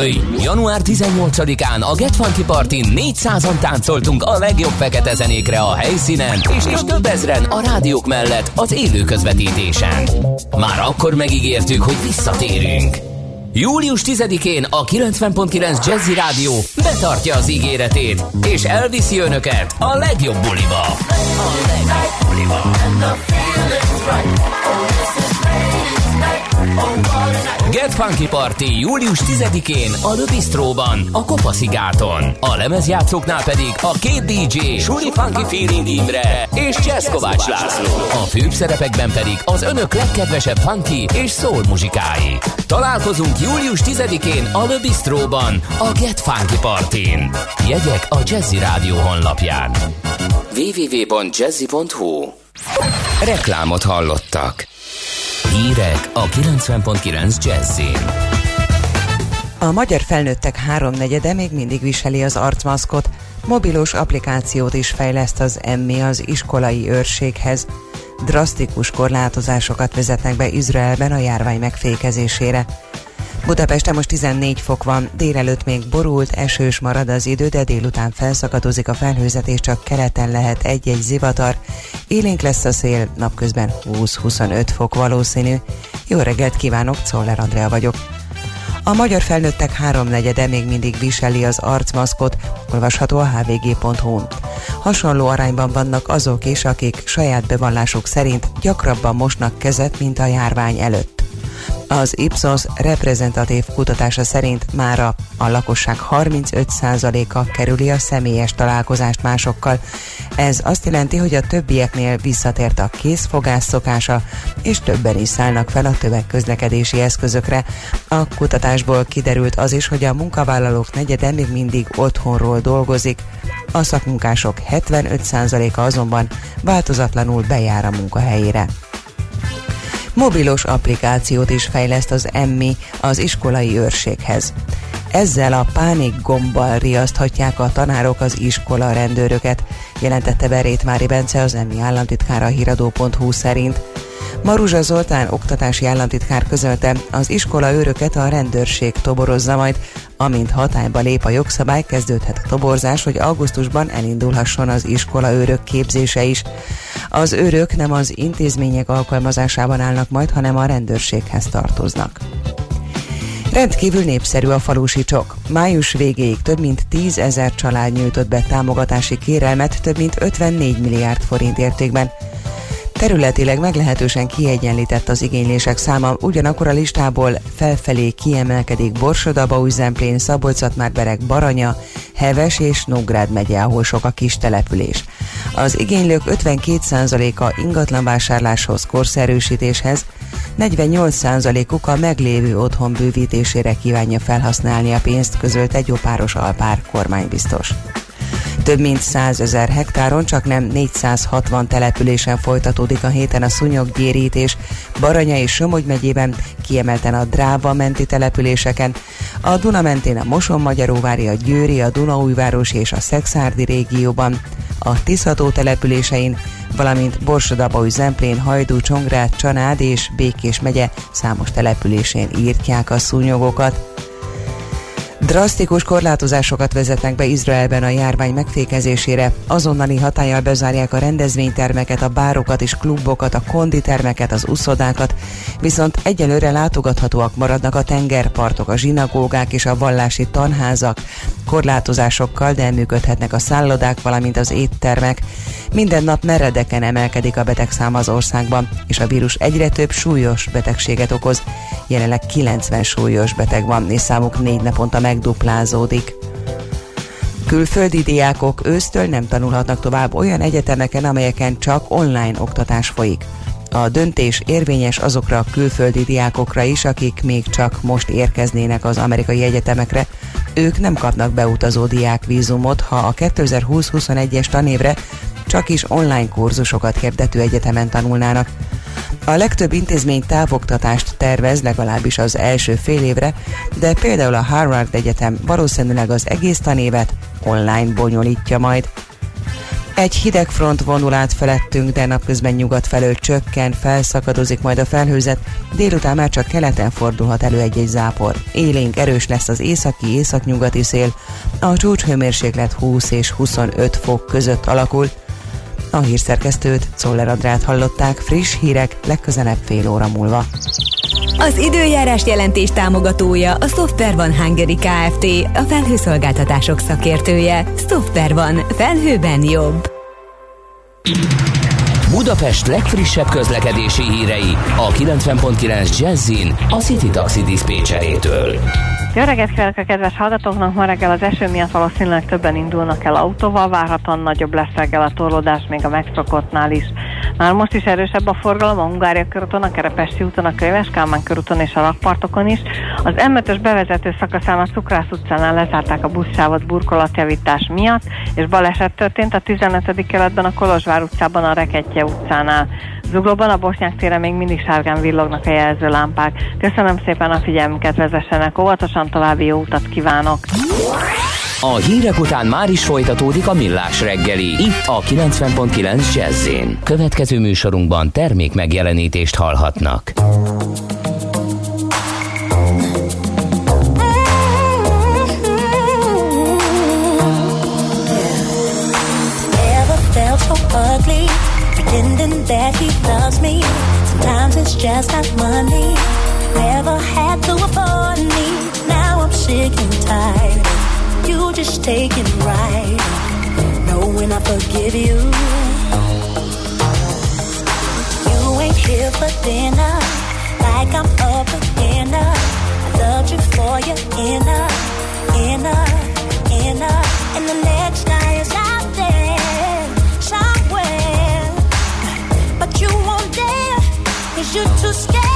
S1: Öj, január 18-án a Get Funky Party 400-an táncoltunk a legjobb fekete zenékre a helyszínen, és, és több ezren a rádiók mellett az élő közvetítésen. Már akkor megígértük, hogy visszatérünk. Július 10-én a 90.9 Jazzy Rádió betartja az ígéretét, és elviszi önöket a legjobb buliba. A legjobb buliba. Get Funky Party július 10-én a The Bistróban, a Kopaszigáton. A lemezjátszóknál pedig a két DJ, Suli Funky Feeling Imre és Jazz Kovács László. A főbb szerepekben pedig az önök legkedvesebb funky és soul muzsikái. Találkozunk július 10-én a The Bistróban, a Get Funky Partyn. Jegyek a Jazzy Rádió honlapján. www.jazzy.hu Reklámot hallottak. Hírek a 90.9 Jazzin.
S5: A magyar felnőttek háromnegyede még mindig viseli az arcmaszkot, mobilos applikációt is fejleszt az emmi az iskolai őrséghez. Drasztikus korlátozásokat vezetnek be Izraelben a járvány megfékezésére. Budapesten most 14 fok van, délelőtt még borult, esős marad az idő, de délután felszakadozik a felhőzet, csak keleten lehet egy-egy zivatar. Élénk lesz a szél, napközben 20-25 fok valószínű. Jó reggelt kívánok, Czoller Andrea vagyok. A magyar felnőttek háromnegyede még mindig viseli az arcmaszkot, olvasható a hvg.hu-n. Hasonló arányban vannak azok is, akik saját bevallásuk szerint gyakrabban mosnak kezet, mint a járvány előtt. Az Ipsos reprezentatív kutatása szerint mára a lakosság 35%-a kerüli a személyes találkozást másokkal. Ez azt jelenti, hogy a többieknél visszatért a készfogás szokása, és többen is szállnak fel a tömegközlekedési eszközökre. A kutatásból kiderült az is, hogy a munkavállalók negyede még mindig otthonról dolgozik. A szakmunkások 75%-a azonban változatlanul bejár a munkahelyére. Mobilos applikációt is fejleszt az Emmi az iskolai őrséghez. Ezzel a pánik gombbal riaszthatják a tanárok az iskola rendőröket, jelentette be Rétmári Bence az Emmi államtitkára a híradó.hu szerint. Maruzsa Zoltán oktatási államtitkár közölte, az iskola őröket a rendőrség toborozza majd, amint hatályba lép a jogszabály, kezdődhet a toborzás, hogy augusztusban elindulhasson az iskola őrök képzése is. Az őrök nem az intézmények alkalmazásában állnak majd, hanem a rendőrséghez tartoznak. Rendkívül népszerű a falusi csok. Május végéig több mint 10 ezer család nyújtott be támogatási kérelmet több mint 54 milliárd forint értékben. Területileg meglehetősen kiegyenlített az igénylések száma, ugyanakkor a listából felfelé kiemelkedik Borsoda, Bauüzemplén, Szabolcs-Szatmárbereg, Baranya, Heves és Nógrád megye, ahol sok a kis település. Az igénylők 52%-a ingatlanvásárláshoz, korszerűsítéshez, 48%-uk a meglévő otthon bővítésére kívánja felhasználni a pénzt, közölt egy opáros alpár kormánybiztos. Több mint 100 ezer hektáron, csak nem 460 településen folytatódik a héten a szúnyoggyérítés, Baranya és Somogy megyében, kiemelten a Dráva menti településeken, a Duna mentén a Moson-Magyaróvári, a Győri, a Dunaújvárosi és a Szexárdi régióban, a Tiszató településein, valamint Borsodabói, Zemplén, Hajdú, Csongrád, Csanád és Békés megye számos településén írtják a szúnyogokat. Drasztikus korlátozásokat vezetnek be Izraelben a járvány megfékezésére. Azonnali hatállyal bezárják a rendezvénytermeket, a bárokat és klubokat, a konditermeket, az uszodákat, viszont egyelőre látogathatóak maradnak a tengerpartok, a zsinagógák és a vallási tanházak. Korlátozásokkal, de működhetnek a szállodák, valamint az éttermek. Minden nap meredeken emelkedik a betegszám az országban, és a vírus egyre több súlyos betegséget okoz. Jelenleg 90 súlyos beteg van, és számuk négy naponta megduplázódik. Külföldi diákok ősztől nem tanulhatnak tovább olyan egyetemeken, amelyeken csak online oktatás folyik. A döntés érvényes azokra a külföldi diákokra is, akik még csak most érkeznének az amerikai egyetemekre. Ők nem kapnak beutazó diákvízumot, ha a 2020-21-es tanévre csak is online kurzusokat hirdető egyetemen tanulnának. A legtöbb intézmény távoktatást tervez legalábbis az első fél évre, de például a Harvard Egyetem valószínűleg az egész tanévet online bonyolítja majd. Egy hideg front vonul át felettünk, de napközben nyugat felől csökken, felszakadozik majd a felhőzet, délután már csak keleten fordulhat elő egy-egy zápor. Élénk erős lesz az északi északnyugati szél, a csúcshőmérséklet 20 és 25 fok között alakul, a hírszerkesztőt, Czoller Adrát hallották, friss hírek legközelebb fél óra múlva.
S6: Az időjárás jelentés támogatója a Software van Hungary Kft. A felhőszolgáltatások szakértője. Software van. Felhőben jobb.
S1: Budapest legfrissebb közlekedési hírei a 90.9 Jazzin a City Taxi Dispécsejétől.
S7: Jó reggelt kívánok a kedves hallgatóknak! Ma reggel az eső miatt valószínűleg többen indulnak el autóval, várhatóan nagyobb lesz reggel a torlódás még a megszokottnál is. Már most is erősebb a forgalom a Hungária körúton, a Kerepesi úton, a Könyves Kálmán körúton és a rakpartokon is. Az M5-ös bevezető szakaszán a Cukrász utcánál lezárták a buszsávot burkolatjavítás miatt, és baleset történt a 15. keletben a Kolozsvár utcában a Reketje utcánál. Zuglóban a Bosnyák téren még mindig sárgán villognak a jelzőlámpák. Köszönöm szépen a figyelmüket, vezessenek óvatosan, további jó utat kívánok!
S1: A hírek után már is folytatódik a millás reggeli, itt a 90.9 jazz Következő műsorunkban termék megjelenítést hallhatnak.
S8: that he loves me. Sometimes it's just not money. Never had to afford me. Now I'm sick and tired. You just taking right. Knowing I forgive you. You ain't here for dinner. Like I'm up for dinner. Uh, I loved you for your inner, inner, inner. And the next guy is out there somewhere. But you won't dare, cause you're too scared.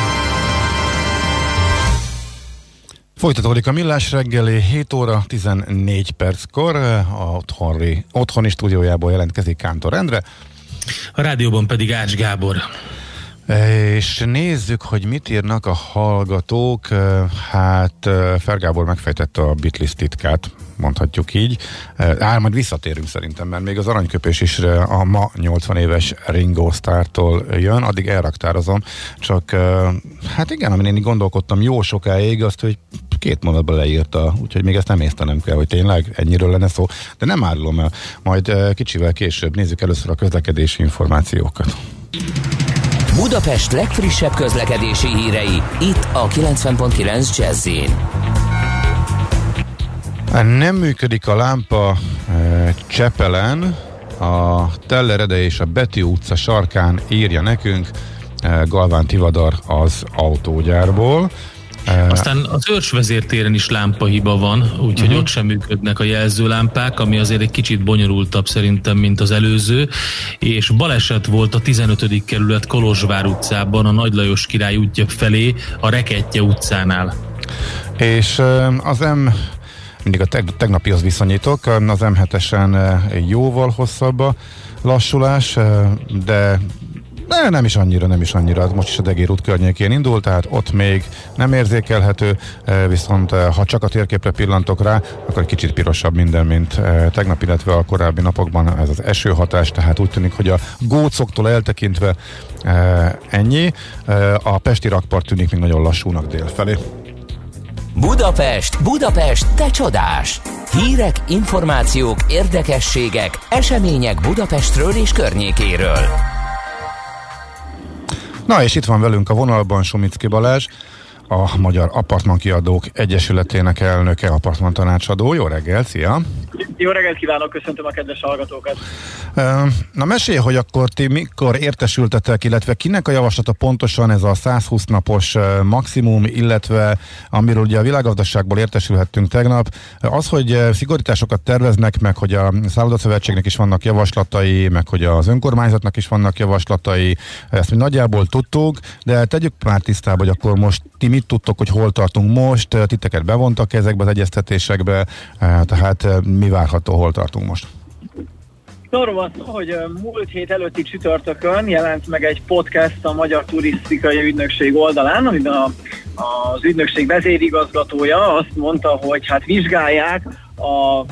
S3: Folytatódik a Millás reggeli 7 óra 14 perckor a otthoni, otthoni stúdiójából jelentkezik Kántor Endre.
S4: A rádióban pedig Ács Gábor.
S3: És nézzük, hogy mit írnak a hallgatók. Hát Fergábor megfejtette a bitlist titkát, mondhatjuk így. Á, majd visszatérünk szerintem, mert még az aranyköpés is a ma 80 éves Ringo Starr-tól jön, addig elraktározom, csak hát igen, amin én gondolkodtam jó sokáig, azt, hogy két mondatban leírta, úgyhogy még ezt nem észtenem kell, hogy tényleg ennyiről lenne szó, de nem árulom el, majd kicsivel később nézzük először a közlekedési információkat.
S1: Budapest legfrissebb közlekedési hírei, itt a 90.9 jazz
S3: Nem működik a lámpa e, Csepelen, a Tellerede és a Beti utca sarkán írja nekünk e, Galván Tivadar az autógyárból.
S4: Aztán az őrsvezértéren is lámpahiba van, úgyhogy uh-huh. ott sem működnek a jelzőlámpák, ami azért egy kicsit bonyolultabb szerintem, mint az előző, és baleset volt a 15. kerület Kolozsvár utcában, a Nagy Lajos király útja felé, a Reketje utcánál.
S3: És az M mindig a teg- tegnapihoz viszonyítok, az M7-esen jóval hosszabb a lassulás, de de nem is annyira, nem is annyira. Most is a Degér út környékén indul, tehát ott még nem érzékelhető, viszont ha csak a térképre pillantok rá, akkor egy kicsit pirosabb minden, mint tegnap, illetve a korábbi napokban ez az esőhatás, tehát úgy tűnik, hogy a gócoktól eltekintve ennyi. A Pesti rakpart tűnik még nagyon lassúnak délfelé.
S1: Budapest, Budapest, te csodás! Hírek, információk, érdekességek, események Budapestről és környékéről.
S3: Na és itt van velünk a vonalban Somicki Balázs, a Magyar Apartmankiadók Egyesületének elnöke, apartman tanácsadó. Jó reggel, szia!
S9: Jó reggelt kívánok, köszöntöm a kedves hallgatókat!
S3: Na mesélj, hogy akkor ti mikor értesültetek, illetve kinek a javaslata pontosan ez a 120 napos maximum, illetve amiről ugye a világgazdaságból értesülhettünk tegnap, az, hogy szigorításokat terveznek, meg hogy a szállodaszövetségnek is vannak javaslatai, meg hogy az önkormányzatnak is vannak javaslatai, ezt mi nagyjából tudtuk, de tegyük már tisztába, hogy akkor most ti mit tudtok, hogy hol tartunk most, titeket bevontak ezekbe az egyeztetésekbe, tehát mi várható, hol tartunk most?
S9: Arról szó, hogy múlt hét előtti csütörtökön jelent meg egy podcast a Magyar Turisztikai Ügynökség oldalán, amiben a, az ügynökség vezérigazgatója azt mondta, hogy hát vizsgálják a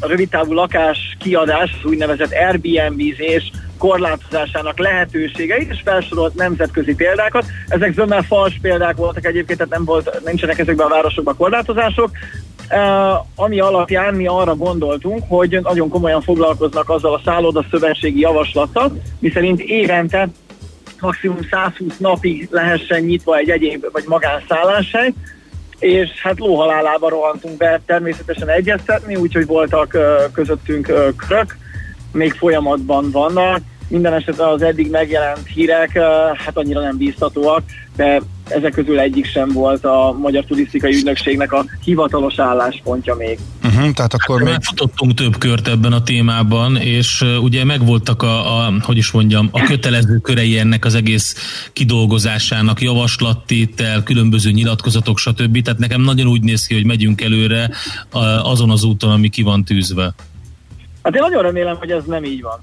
S9: a rövidtávú lakás kiadás, az úgynevezett Airbnb-zés korlátozásának lehetőségeit, és felsorolt nemzetközi példákat. Ezek zömmel fals példák voltak egyébként, tehát nem volt, nincsenek ezekben a városokban korlátozások. Uh, ami alapján mi arra gondoltunk, hogy nagyon komolyan foglalkoznak azzal a szálloda szövetségi javaslattal, miszerint évente maximum 120 napig lehessen nyitva egy egyéb vagy magánszálláshely, és hát lóhalálába rohantunk be természetesen egyeztetni, úgyhogy voltak ö, közöttünk ö, körök, még folyamatban vannak. Minden esetre az eddig megjelent hírek hát annyira nem bíztatóak, de ezek közül egyik sem volt a Magyar Turisztikai Ügynökségnek a hivatalos álláspontja még.
S3: Uh-huh, tehát akkor még...
S4: Már futottunk több kört ebben a témában, és uh, ugye megvoltak a, a, hogy is mondjam, a kötelező körei ennek az egész kidolgozásának, javaslattétel, különböző nyilatkozatok, stb. Tehát nekem nagyon úgy néz ki, hogy megyünk előre uh, azon az úton, ami ki van tűzve.
S9: Hát én nagyon remélem, hogy ez nem így van.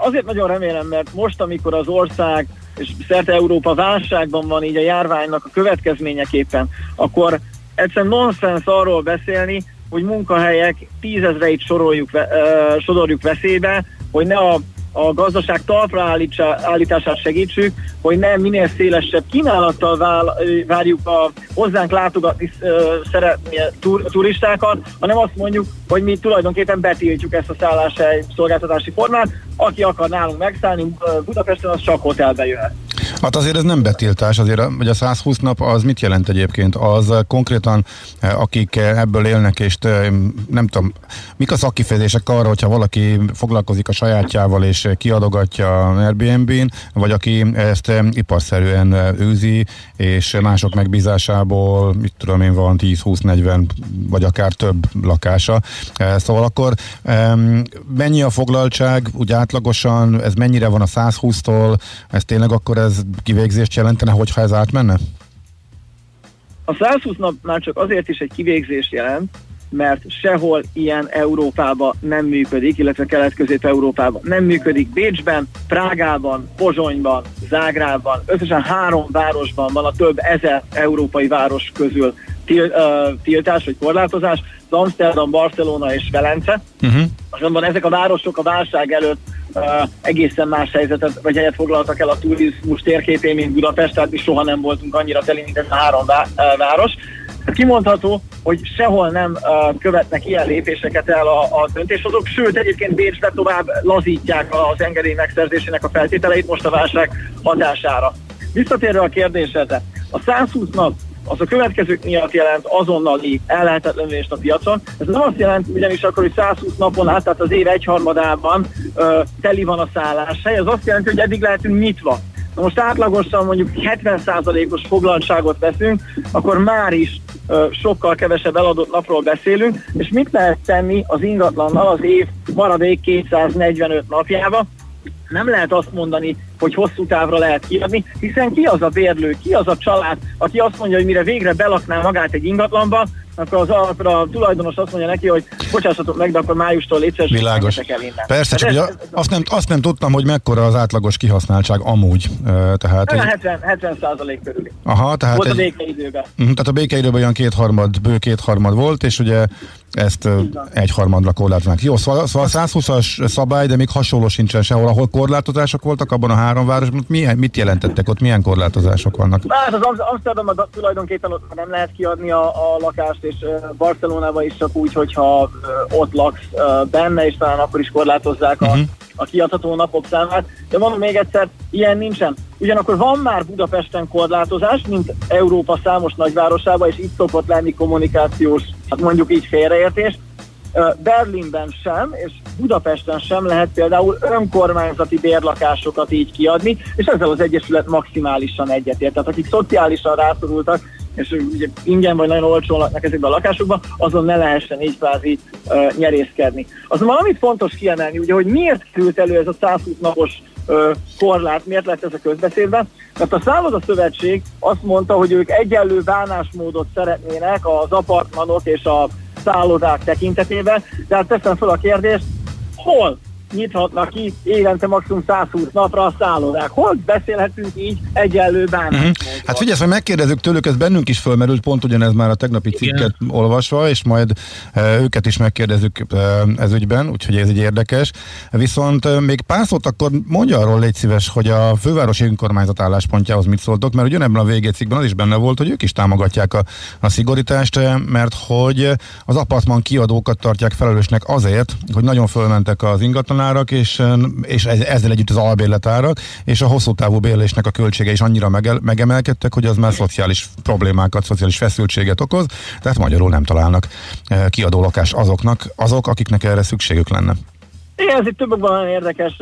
S9: Azért nagyon remélem, mert most, amikor az ország és szerte Európa válságban van így a járványnak a következményeképpen, akkor egyszerűen nonsens arról beszélni, hogy munkahelyek tízezreit soroljuk, sodorjuk veszélybe, hogy ne a, a gazdaság talpra állítását segítsük, hogy nem minél szélesebb kínálattal vál, várjuk a hozzánk látogatni ö, szeretné tur, turistákat, hanem azt mondjuk, hogy mi tulajdonképpen betiltjuk ezt a szálláshely szolgáltatási formát, aki akar nálunk megszállni Budapesten, az csak hotelbe jöhet.
S3: Hát azért ez nem betiltás, azért hogy a 120 nap az mit jelent egyébként? Az eh, konkrétan, eh, akik eh, ebből élnek, és nem tudom, mik a szakkifejezések arra, hogyha valaki foglalkozik a sajátjával és kiadogatja Airbnb-n, vagy aki ezt iparszerűen őzi, és mások megbízásából, mit tudom én, van 10-20-40, vagy akár több lakása. Szóval akkor mennyi a foglaltság, úgy átlagosan, ez mennyire van a 120-tól, ez tényleg akkor ez kivégzést jelentene, hogyha ez átmenne?
S9: A 120 nap már csak azért is egy kivégzést jelent, mert sehol ilyen Európában nem működik, illetve Kelet-Közép-Európában nem működik. Bécsben, Prágában, Pozsonyban, Zágrában, összesen három városban van a több ezer európai város közül til, uh, tiltás vagy korlátozás, az Amsterdam, Barcelona és Velence.
S3: Uh-huh.
S9: Azonban ezek a városok a válság előtt egészen más helyzetet, vagy helyet foglaltak el a turizmus térképén, mint Budapest, tehát mi soha nem voltunk annyira teli, mint ez a három vá- város. Kimondható, hogy sehol nem követnek ilyen lépéseket el a, a döntéshozók, sőt egyébként Bécsbe tovább lazítják az engedély megszerzésének a feltételeit most a válság hatására. Visszatérve a kérdésedre, a 120 nap az a következők miatt jelent azonnali ellehetetlenülést a piacon. Ez nem azt jelenti ugyanis akkor, hogy 120 napon át, tehát az év egyharmadában ö, teli van a szálláshely, ez azt jelenti, hogy eddig lehetünk nyitva. Na most átlagosan mondjuk 70%-os foglaltságot veszünk, akkor már is ö, sokkal kevesebb eladott napról beszélünk, és mit lehet tenni az ingatlannal az év maradék 245 napjába, nem lehet azt mondani, hogy hosszú távra lehet kiadni, hiszen ki az a bérlő, ki az a család, aki azt mondja, hogy mire végre belakná magát egy ingatlanba, akkor az akkor a tulajdonos azt mondja neki, hogy bocsássatok meg, de akkor májustól légy
S3: Világos.
S9: el innen.
S3: Persze, csak
S9: Hát
S3: ugye azt nem, azt nem tudtam, hogy mekkora az átlagos kihasználtság amúgy. Tehát, hogy,
S9: 70, 70 százalék körüli.
S3: aha, tehát,
S9: Volt a
S3: egy,
S9: békeidőben.
S3: uh, tehát a békeidőben olyan kétharmad, bő kétharmad volt, és ugye ezt egyharmadra korlátoznak. Jó, szóval, szóval 120-as szabály, de még hasonló sincsen sehol, ahol korlátozások voltak abban a három városban, milyen, mit jelentettek ott, milyen korlátozások vannak?
S9: Hát az Am- Amsterdamban tulajdonképpen ott nem lehet kiadni a, a lakást, és uh, Barcelonában is csak úgy, hogyha ott laksz benne, és talán akkor is korlátozzák a,
S3: Mhm.
S9: a kiadható napok számát. De mondom még egyszer, ilyen nincsen. Ugyanakkor van már Budapesten korlátozás, mint Európa számos nagyvárosában, és itt szokott lenni kommunikációs, hát mondjuk így félreértés. Berlinben sem, és Budapesten sem lehet például önkormányzati bérlakásokat így kiadni, és ezzel az Egyesület maximálisan egyetért. Tehát akik szociálisan rászorultak, és ugye ingyen vagy nagyon olcsón laknak ezekben a lakásokban, azon ne lehessen így kvázi uh, nyerészkedni. Azonban amit fontos kiemelni, ugye, hogy miért került elő ez a 120 napos ö, korlát, miért lett ez a közbeszédben? Mert a Szálloda Szövetség azt mondta, hogy ők egyenlő bánásmódot szeretnének az apartmanok és a szállodák tekintetében, de hát teszem fel a kérdést, hol nyithatnak ki évente maximum 120 napra a szállodák. Hogy beszélhetünk így egyenlő bánásmódról?
S3: Uh-huh. Hát figyelj, hogy megkérdezzük tőlük, ez bennünk is fölmerült, pont ugyanez már a tegnapi cikket Igen. olvasva, és majd e, őket is megkérdezzük e, ez ügyben, úgyhogy ez egy érdekes. Viszont e, még pár szót akkor mondja arról, légy szíves, hogy a fővárosi önkormányzat álláspontjához mit szóltok, mert ugyanebben a végécikben az is benne volt, hogy ők is támogatják a, a szigorítást, mert hogy az apartman kiadókat tartják felelősnek azért, hogy nagyon fölmentek az ingatlanárak, és, és ezzel együtt az albérletárak, és a hosszú távú bérlésnek a költsége is annyira mege, megemelkedtek, hogy az már szociális problémákat, szociális feszültséget okoz, tehát magyarul nem találnak kiadó lakást azoknak, azok, akiknek erre szükségük lenne.
S9: Igen, ez egy többokban nagyon érdekes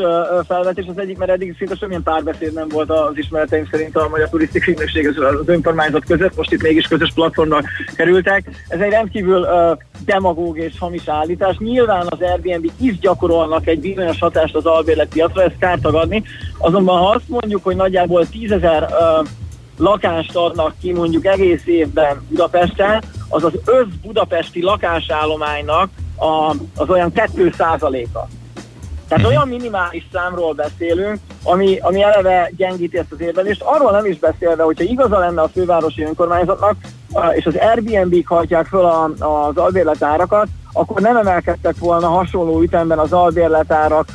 S9: felvetés. Az egyik, mert eddig szinte semmilyen párbeszéd nem volt az ismereteim szerint a Magyar Turisztikai Ügynökség az önkormányzat között, most itt mégis közös platformra kerültek. Ez egy rendkívül uh, demagóg és hamis állítás. Nyilván az Airbnb is gyakorolnak egy bizonyos hatást az albérletpiacra, ezt kár tagadni. Azonban ha azt mondjuk, hogy nagyjából 10 ezer uh, lakást adnak ki mondjuk egész évben Budapesten, az az össz budapesti lakásállománynak a, az olyan 2 a tehát uh-huh. olyan minimális számról beszélünk, ami, ami eleve gyengíti ezt az érvelést. Arról nem is beszélve, hogyha igaza lenne a fővárosi önkormányzatnak, és az Airbnb-k hajtják föl a, az albérletárakat, akkor nem emelkedtek volna hasonló ütemben az albérletárak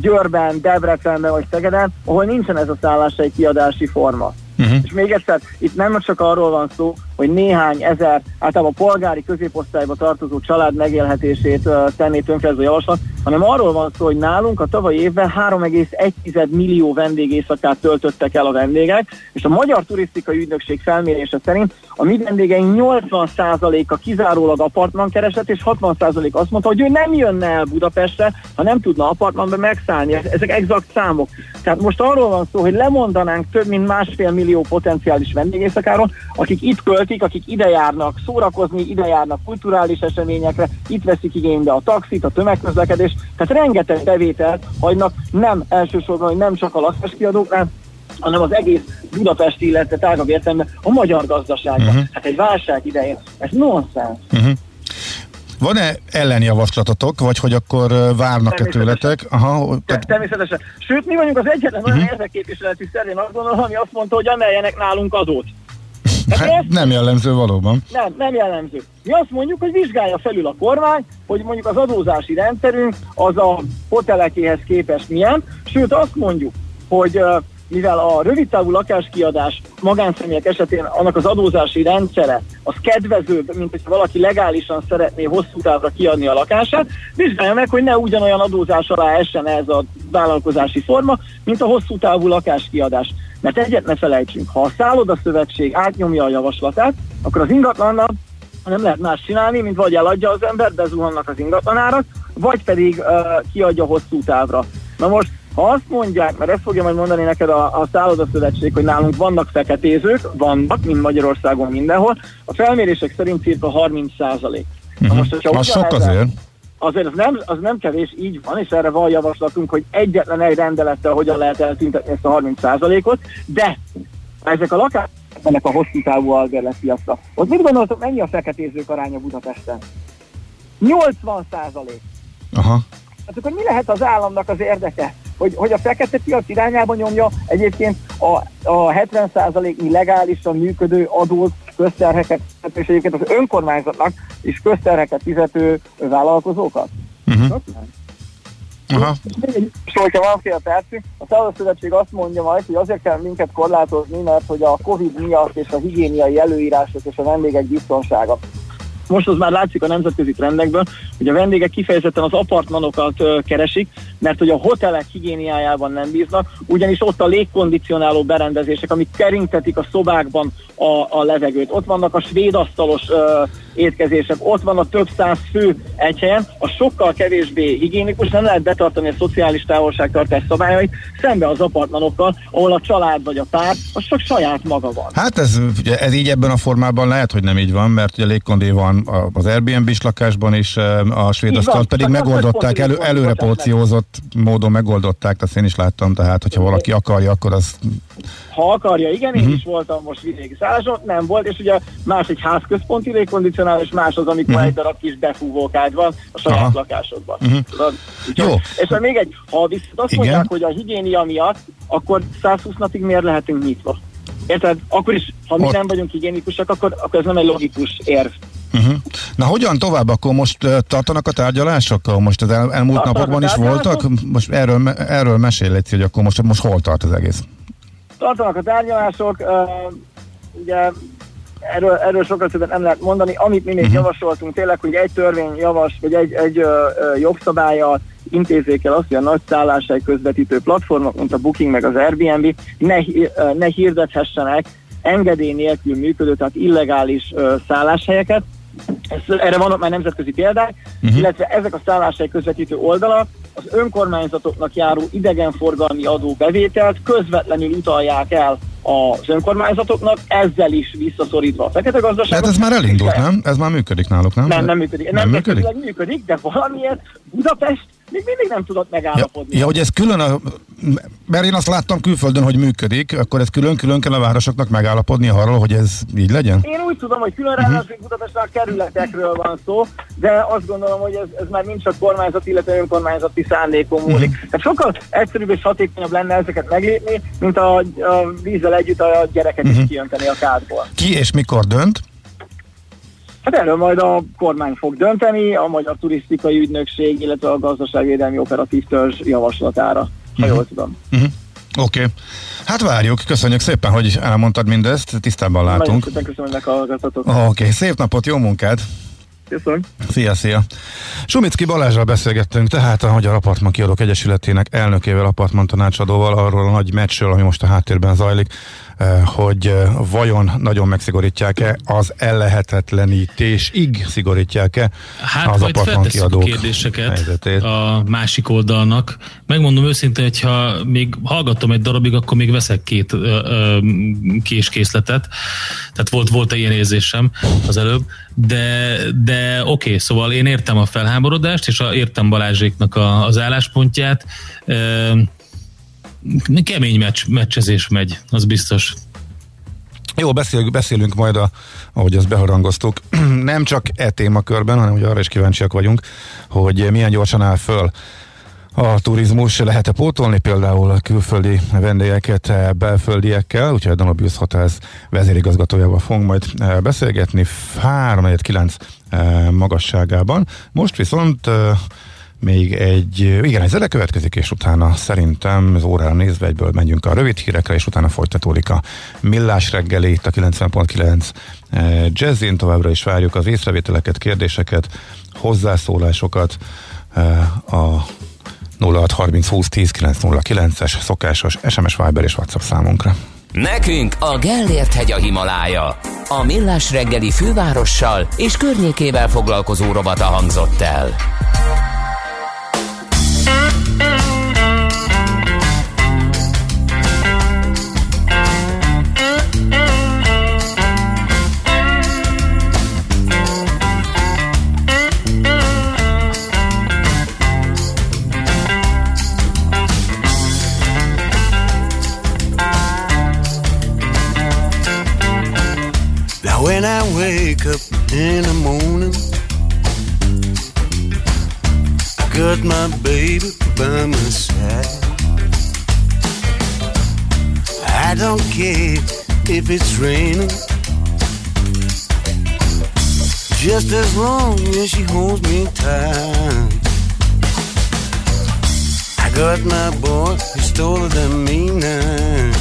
S9: Győrben, Debrecenben vagy Szegeden, ahol nincsen ez a szállási kiadási forma. Uh-huh. És még egyszer, itt nem csak arról van szó, hogy néhány ezer, általában a polgári középosztályba tartozó család megélhetését uh, tenné tönkre ez a javaslat, hanem arról van szó, hogy nálunk a tavalyi évben 3,1 millió vendégészakát töltöttek el a vendégek, és a Magyar Turisztikai Ügynökség felmérése szerint a mi vendégeink 80%-a kizárólag apartman keresett, és 60% azt mondta, hogy ő nem jönne el Budapestre, ha nem tudna apartmanba megszállni. Ezek exakt számok. Tehát most arról van szó, hogy lemondanánk több mint másfél millió potenciális vendégészakáról, akik itt költik, akik ide járnak szórakozni, ide járnak kulturális eseményekre, itt veszik igénybe a taxit, a tömegközlekedést, tehát rengeteg bevételt hagynak, nem elsősorban, hogy nem csak a lakáskiadóknál, hanem az egész Budapest, illetve tágabb értelemben a magyar gazdaságban. Uh-huh. Hát egy válság idején, ez nonsens. Uh-huh.
S3: Van-e ellenjavaslatotok, vagy hogy akkor várnak-e tőletek?
S9: Aha, tehát... Természetesen. Sőt, mi vagyunk az egyetlen olyan uh-huh. érdekképviseleti szervén azt gondolom, ami azt mondta, hogy emeljenek nálunk adót.
S3: Hát nem jellemző valóban.
S9: Nem, nem jellemző. Mi azt mondjuk, hogy vizsgálja felül a kormány, hogy mondjuk az adózási rendszerünk az a hotelekéhez képest milyen, sőt azt mondjuk, hogy mivel a rövidtávú lakáskiadás magánszemélyek esetén annak az adózási rendszere az kedvezőbb, mint hogyha valaki legálisan szeretné hosszú távra kiadni a lakását, vizsgálja meg, hogy ne ugyanolyan adózás alá essen ez a vállalkozási forma, mint a hosszú távú lakáskiadás. Mert egyet ne felejtsünk, ha a szálloda szövetség átnyomja a javaslatát, akkor az ingatlannal nem lehet más csinálni, mint vagy eladja az ember, bezuhannak az ingatlanárak, vagy pedig uh, kiadja hosszú távra. Na most ha azt mondják, mert ezt fogja majd mondani neked a, a szállodaszövetség, hogy nálunk vannak feketézők, vannak, mint Magyarországon mindenhol, a felmérések szerint cirka 30 százalék.
S3: Uh-huh. Most, hogyha az sok azért.
S9: Azért az nem, az nem kevés, így van, és erre van javaslatunk, hogy egyetlen egy rendelettel hogyan lehet eltüntetni ezt a 30 százalékot, de ezek a lakások ennek a hosszú távú algerletpiacra. Ott mit gondoltok, mennyi a feketézők aránya Budapesten? 80 százalék.
S3: Aha.
S9: Hát akkor mi lehet az államnak az érdeke? Hogy, hogy a fekete piac irányába nyomja egyébként a, a 70%-nyi legálisan működő adót, közterheket, és egyébként az önkormányzatnak is közterheket fizető vállalkozókat. Uh-huh. Aha. És hogyha van fél percünk, a Szállószövetség azt mondja majd, hogy azért kell minket korlátozni, mert hogy a Covid miatt és a higiéniai előírások és a vendégek biztonsága. Most az már látszik a nemzetközi trendekből, hogy a vendégek kifejezetten az apartmanokat keresik, mert hogy a hotelek higiéniájában nem bíznak, ugyanis ott a légkondicionáló berendezések, amik kerintetik a szobákban a, a levegőt. Ott vannak a svéd asztalos uh, étkezések, ott van a több száz fő egy helyen, a sokkal kevésbé higiénikus, nem lehet betartani a szociális távolságtartás szabályait, szembe az apartmanokkal, ahol a család vagy a pár, az csak saját maga van.
S3: Hát ez, ez így ebben a formában lehet, hogy nem így van, mert ugye légkondé van az Airbnb-s lakásban is a svéd asztalt pedig megoldották, elő, előre porciózott módon megoldották, azt én is láttam, tehát hogyha valaki akarja, akkor az
S9: Ha akarja, igen, én
S3: Mhm.
S9: is voltam most vidéki szálláson, nem volt, és ugye más egy házközponti légkondicionál, és más az, amikor
S3: Mhm.
S9: egy darab kis befúvókád van a saját
S3: Aha.
S9: lakásodban. Tudod? Úgyhogy-
S3: Jó.
S9: És ha még egy, ha viszont azt
S3: Igen.
S9: mondják, hogy a higiénia miatt, akkor 120 napig miért lehetünk nyitva? Érted? Akkor is, ha mi
S3: Ott-
S9: nem vagyunk higiénikusak, akkor, akkor ez nem egy logikus érv.
S3: Uh-huh. Na hogyan tovább? Akkor most uh, tartanak a tárgyalások? Most az el, elmúlt
S9: Tartanak
S3: napokban is voltak? Most erről, erről mesélj, hogy akkor most, most hol tart az egész?
S9: Tartanak a tárgyalások, ugye erről, erről sokat többet nem lehet mondani. Amit mi még uh-huh. javasoltunk tényleg, hogy egy törvény javas, vagy egy, egy uh, uh, jogszabálya intézzék el azt, hogy a nagy szálláshely közvetítő platformok, mint a Booking meg az Airbnb ne, ne hirdethessenek engedély nélkül működő, tehát illegális uh, szálláshelyeket. Ez, erre vannak már nemzetközi példák, uh-huh. illetve ezek a szálláshely közvetítő oldalak az önkormányzatoknak járó idegenforgalmi adó bevételt közvetlenül utalják el az önkormányzatoknak, ezzel is visszaszorítva a fekete gazdaságot.
S3: Tehát ez már elindult, nem? Ez már működik náluk, nem?
S9: Nem, nem működik.
S3: Nem,
S9: Nem,
S3: működik?
S9: működik? de valamiért Budapest még mindig nem tudott
S3: Ja,
S9: megállapodni.
S3: ja, hogy ez külön, a, mert én azt láttam külföldön, hogy működik, akkor ez külön-külön kell a városoknak megállapodni arról, hogy ez így legyen?
S9: Én úgy tudom, hogy külön
S3: Mhm.
S9: uh-huh. Budapesten a kerületekről van szó, de azt gondolom, hogy ez, ez már nincs csak kormányzat, illetve önkormányzati szándékon múlik.
S3: Mhm.
S9: Tehát sokkal egyszerűbb és hatékonyabb lenne ezeket meglépni, mint a, a vízzel együtt a gyereket uh-huh.
S3: Mhm.
S9: is kijönteni a kádból.
S3: Ki és mikor dönt?
S9: Hát erről majd a kormány fog dönteni, a Magyar Turisztikai Ügynökség, illetve a Gazdaságvédelmi Operatív Törzs javaslatára, ha
S3: Mhm.
S9: jól tudom.
S3: Uh-huh. Oké. Okay. Hát várjuk, köszönjük szépen, hogy elmondtad mindezt, tisztában
S9: Nagyon
S3: látunk.
S9: szépen köszönöm, hogy meghallgattatok.
S3: Oké, okay. szép napot, jó munkát!
S9: Köszönöm.
S3: Szia, szia! Sumicki Balázsral beszélgettünk, tehát a Magyar Apartman Kiadók Egyesületének elnökével, apartman tanácsadóval arról a nagy meccsről, ami most a háttérben zajlik, hogy eh, vajon nagyon megszigorítják-e, az ellehetetlenítésig szigorítják-e
S4: Hát
S3: az apartman
S4: feltesszük a
S3: kiadók
S4: kérdéseket
S3: helyzetét.
S4: a másik oldalnak. Megmondom őszintén, hogy ha még hallgatom egy darabig, akkor még veszek két ö, ö, késkészletet. Tehát volt, volt egy ilyen érzésem az előbb. De, de oké, okay, szóval én értem a felháborodást, és a, értem Balázséknak a, az álláspontját. Ö, kemény meccs, meccsezés megy, az biztos.
S3: Jó, beszél, beszélünk majd, a, ahogy azt beharangoztuk, nem csak e témakörben, hanem ugye arra is kíváncsiak vagyunk, hogy milyen gyorsan áll föl a turizmus, lehet-e pótolni például a külföldi vendégeket eh, belföldiekkel, úgyhogy a Danubius Hotels vezérigazgatójával fogunk majd eh, beszélgetni 3-9 magasságában. Most viszont még egy, igen, egy zene következik, és utána szerintem az órára nézve egyből megyünk a rövid hírekre, és utána folytatódik a millás reggeli, itt a 90.9 eh, jazzin, továbbra is várjuk az észrevételeket, kérdéseket, hozzászólásokat eh, a 0630 20 10 909-es szokásos SMS Viber és WhatsApp számunkra.
S1: Nekünk a Gellért hegy a Himalája. A millás reggeli fővárossal és környékével foglalkozó robata hangzott el.
S10: Now when I wake up in the morning, got my baby by my side. I don't care if it's raining, just as long as she holds me tight. I got my boy, he's taller than me now,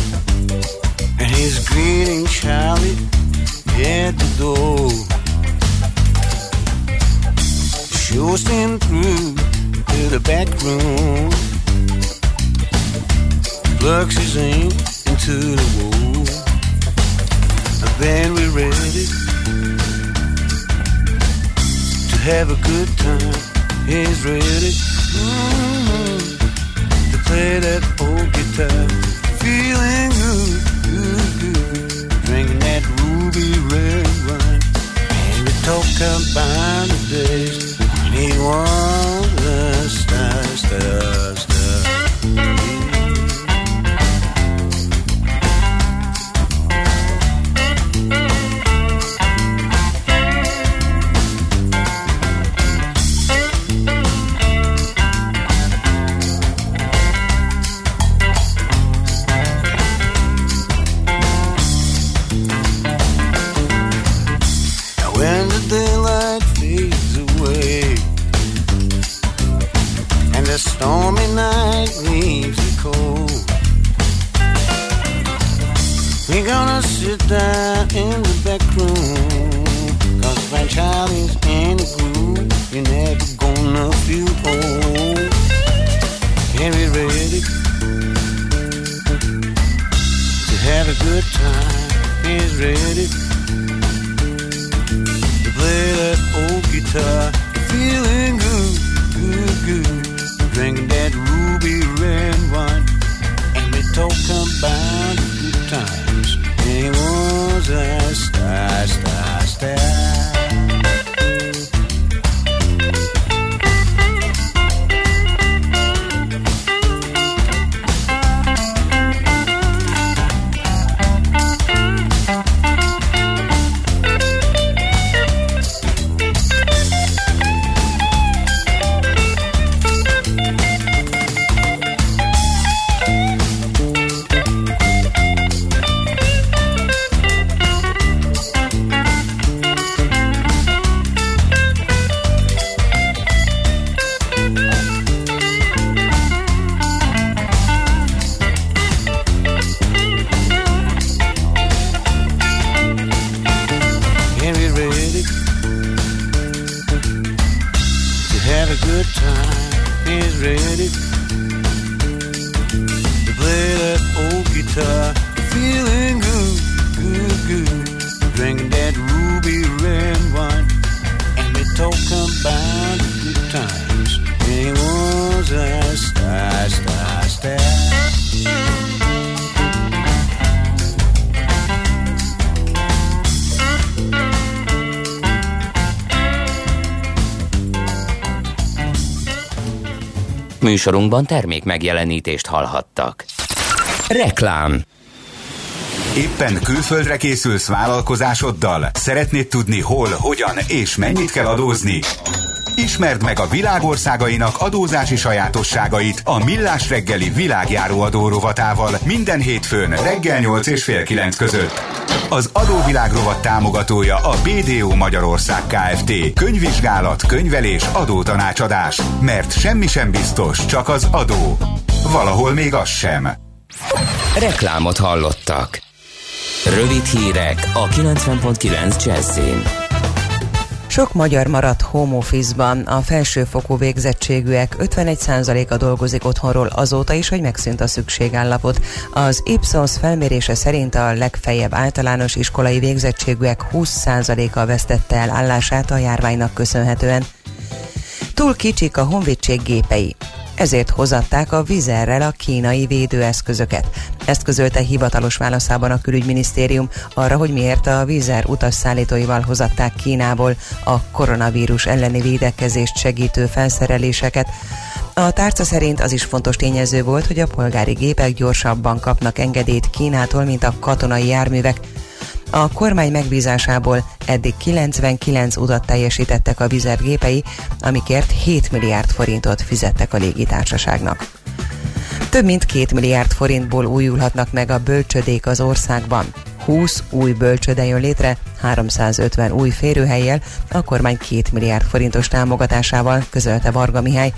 S10: and he's greeting Charlie at the door. Sure stand through to the back room. Plugs his aim into the wall. And then we're ready to have a good time. He's ready mm, to play that old guitar. Feeling good, good, good. Drinking that ruby red wine. Every talk about the days when he was a star,
S1: Műsorunkban termék megjelenítést hallhattak. Reklám
S11: Éppen külföldre készülsz vállalkozásoddal? Szeretnéd tudni hol, hogyan és mennyit kell adózni? Ismerd meg a világországainak adózási sajátosságait a Millás reggeli világjáró adó rovatával minden hétfőn reggel 8 és fél 9 között. Az adóvilág rovat támogatója a BDO Magyarország Kft. Könyvvizsgálat, könyvelés, adótanácsadás. Mert semmi sem biztos, csak az adó. Valahol még az sem.
S1: Reklámot hallottak. Rövid hírek a 90.9 Jazzin.
S5: Sok magyar maradt home office-ban, a felsőfokú végzettségűek 51%-a dolgozik otthonról azóta is, hogy megszűnt a szükségállapot. Az Ipsos felmérése szerint a legfeljebb általános iskolai végzettségűek 20%-a vesztette el állását a járványnak köszönhetően. Túl kicsik a honvédség gépei, ezért hozatták a vizerrel a kínai védőeszközöket. Ezt közölte hivatalos válaszában a külügyminisztérium arra, hogy miért a vízer utasszállítóival hozatták Kínából a koronavírus elleni védekezést segítő felszereléseket. A tárca szerint az is fontos tényező volt, hogy a polgári gépek gyorsabban kapnak engedélyt Kínától, mint a katonai járművek. A kormány megbízásából eddig 99 utat teljesítettek a Vizer gépei, amikért 7 milliárd forintot fizettek a légitársaságnak. Több mint 2 milliárd forintból újulhatnak meg a bölcsödék az országban. 20 új bölcsöde jön létre, 350 új férőhelyjel, a kormány 2 milliárd forintos támogatásával, közölte Varga Mihály.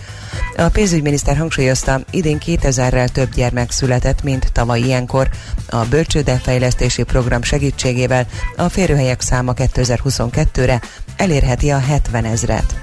S5: A pénzügyminiszter hangsúlyozta, idén 2000-rel több gyermek született, mint tavaly ilyenkor. A bölcsőde fejlesztési program segítségével a férőhelyek száma 2022-re elérheti a 70 ezret.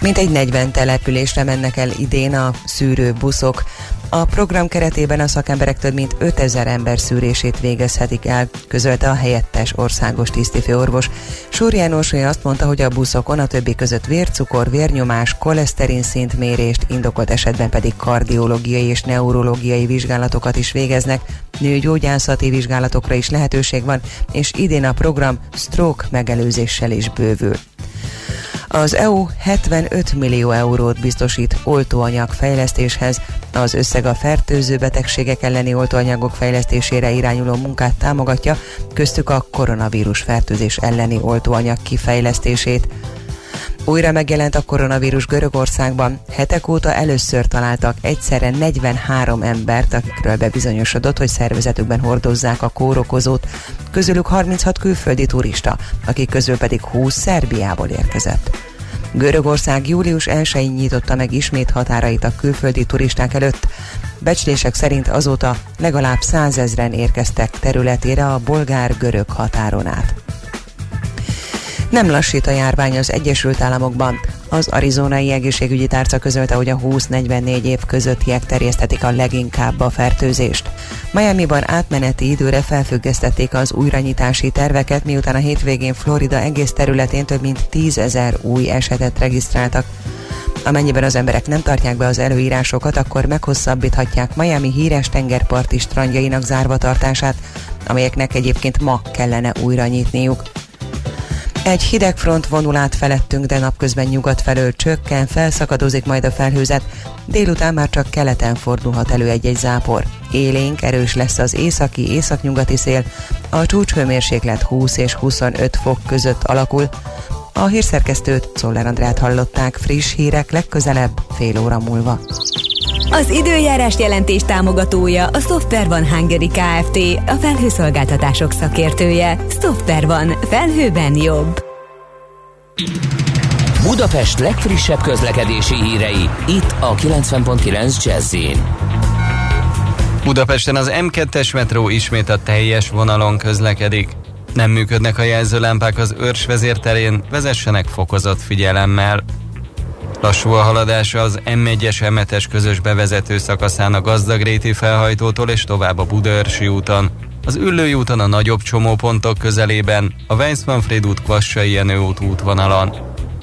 S5: Mintegy 40 településre mennek el idén a szűrő buszok. A program keretében a szakemberek több mint 5000 ember szűrését végezhetik el, közölte a helyettes országos tisztifőorvos. Súr János azt mondta, hogy a buszokon a többi között vércukor, vérnyomás, koleszterin szintmérést, indokolt esetben pedig kardiológiai és neurológiai vizsgálatokat is végeznek, nőgyógyászati vizsgálatokra is lehetőség van, és idén a program stroke megelőzéssel is bővül. Az EU 75 millió eurót biztosít oltóanyag fejlesztéshez. Az összeg a fertőző betegségek elleni oltóanyagok fejlesztésére irányuló munkát támogatja, köztük a koronavírus fertőzés elleni oltóanyag kifejlesztését. Újra megjelent a koronavírus Görögországban. Hetek óta először találtak egyszerre 43 embert, akikről bebizonyosodott, hogy szervezetükben hordozzák a kórokozót. Közülük 36 külföldi turista, akik közül pedig 20 Szerbiából érkezett. Görögország július 1-én nyitotta meg ismét határait a külföldi turisták előtt. Becslések szerint azóta legalább százezren érkeztek területére a bolgár-görög határon át. Nem lassít a járvány az Egyesült Államokban. Az arizonai egészségügyi tárca közölte, hogy a 20-44 év közöttiek terjesztetik a leginkább a fertőzést. Miami-ban átmeneti időre felfüggesztették az újranyitási terveket, miután a hétvégén Florida egész területén több mint 10 ezer új esetet regisztráltak. Amennyiben az emberek nem tartják be az előírásokat, akkor meghosszabbíthatják Miami híres tengerparti strandjainak zárva tartását, amelyeknek egyébként ma kellene újra nyitniuk. Egy hideg front vonul át felettünk, de napközben nyugat felől csökken, felszakadozik majd a felhőzet. Délután már csak keleten fordulhat elő egy-egy zápor. Élénk, erős lesz az északi, északnyugati szél. A csúcshőmérséklet 20 és 25 fok között alakul. A hírszerkesztőt, Szoller Andrát hallották friss hírek legközelebb fél óra múlva.
S6: Az időjárás jelentés támogatója a Software van Hungary Kft. A felhőszolgáltatások szakértője. Software van. Felhőben jobb.
S1: Budapest legfrissebb közlekedési hírei, itt a 90.9 jazz
S12: Budapesten az M2-es metró ismét a teljes vonalon közlekedik. Nem működnek a jelzőlámpák az őrs vezérterén, vezessenek fokozott figyelemmel. Lassú a haladása az M1-es M7-es közös bevezető szakaszán a Gazdagréti felhajtótól és tovább a Budaörsi úton. Az Üllői úton a nagyobb csomópontok közelében, a Weissmanfried út Kvassai Jenő út útvonalon.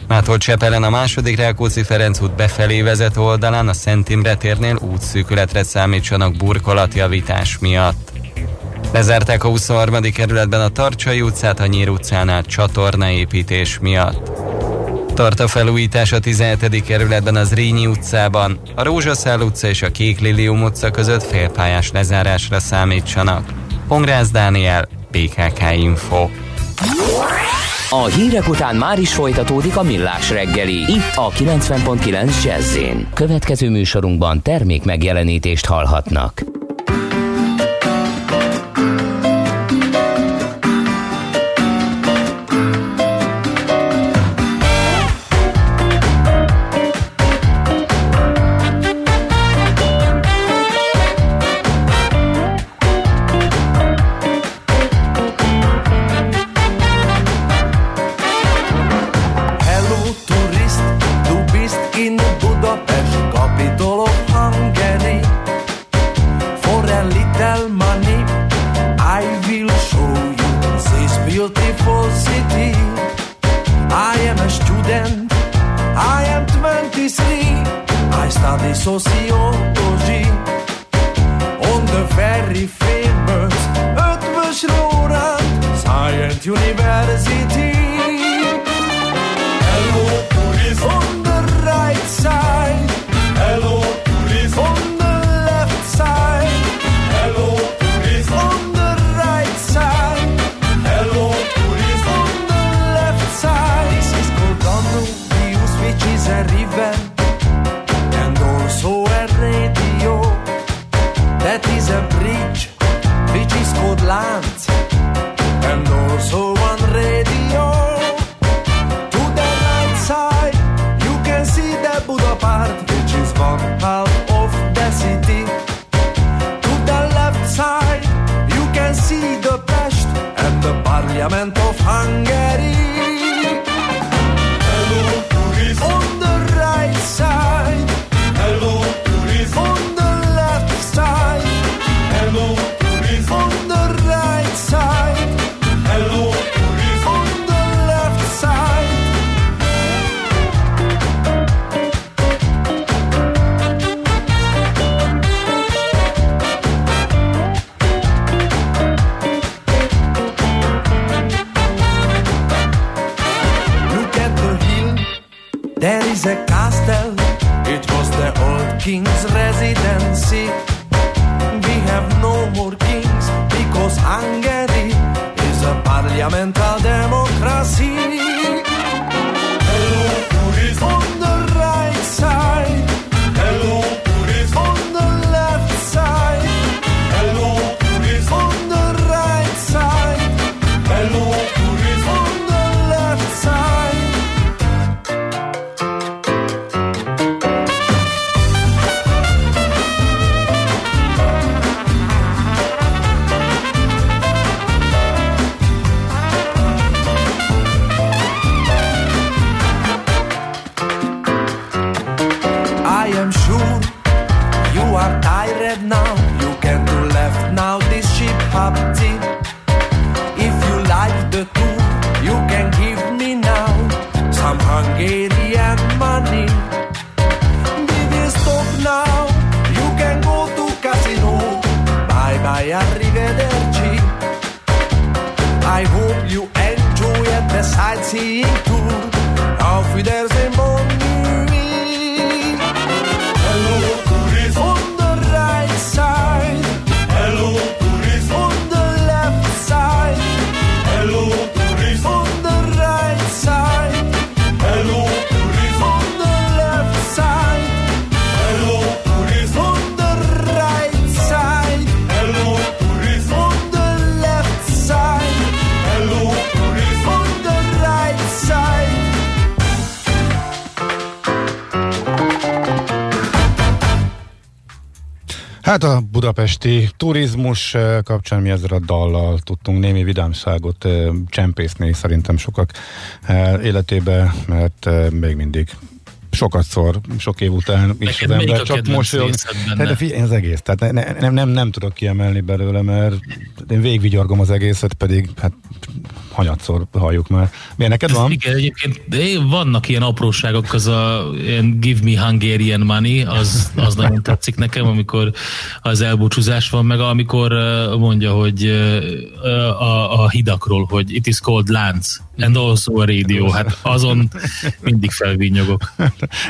S12: Mától Csepelen a második Rákóczi Ferenc út befelé vezető oldalán a Szent Imre térnél útszűkületre számítsanak burkolatjavítás miatt. Lezárták a 23. kerületben a Tarcsai utcát a Nyír utcánál csatornaépítés miatt. Tart a felújítás a 17. kerületben az Rényi utcában, a Rózsaszál utca és a Kék Lilium utca között félpályás lezárásra számítsanak. Pongrász Dániel, PKK Info.
S1: A hírek után már is folytatódik a millás reggeli, itt a 90.9 jazz Következő műsorunkban termék megjelenítést hallhatnak.
S3: Budapesti turizmus eh, kapcsán mi ezzel a dallal tudtunk némi vidámságot eh, csempészni szerintem sokak eh, életébe, mert még mindig sokat szor, sok év után is
S4: Neked
S3: az ember csak mosolyog. Hát de az egész, tehát ne, ne, nem, nem, nem tudok kiemelni belőle, mert én végigvigyorgom az egészet, pedig hát hanyatszor halljuk már. Milyen neked van?
S4: Igen, egyébként vannak ilyen apróságok, az a ilyen give me Hungarian money, az, az nagyon tetszik nekem, amikor az elbúcsúzás van, meg amikor mondja, hogy a, a hidakról, hogy it is called Lánc, and also a radio, hát azon mindig felvinnyogok.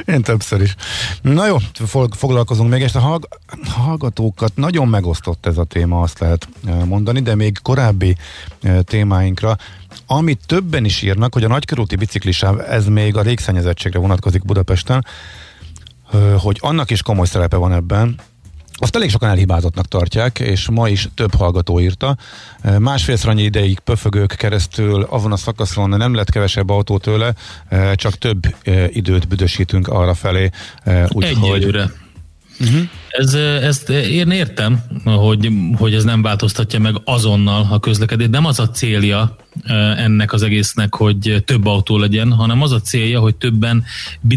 S3: Én többször is. Na jó, fog- foglalkozunk még, és a hallg- hallgatókat nagyon megosztott ez a téma, azt lehet eh, mondani, de még korábbi témáinkra, amit többen is írnak, hogy a nagykörúti biciklisáv, ez még a légszennyezettségre vonatkozik Budapesten, hogy annak is komoly szerepe van ebben, azt elég sokan elhibázottnak tartják, és ma is több hallgató írta. Másfélszer annyi ideig pöfögők keresztül avon a szakaszon nem lett kevesebb autó tőle, csak több időt büdösítünk arra felé. Úgyhogy.
S4: Uh-huh. Ez, ezt én értem, hogy, hogy ez nem változtatja meg azonnal a közlekedést. Nem az a célja eh, ennek az egésznek, hogy több autó legyen, hanem az a célja, hogy többen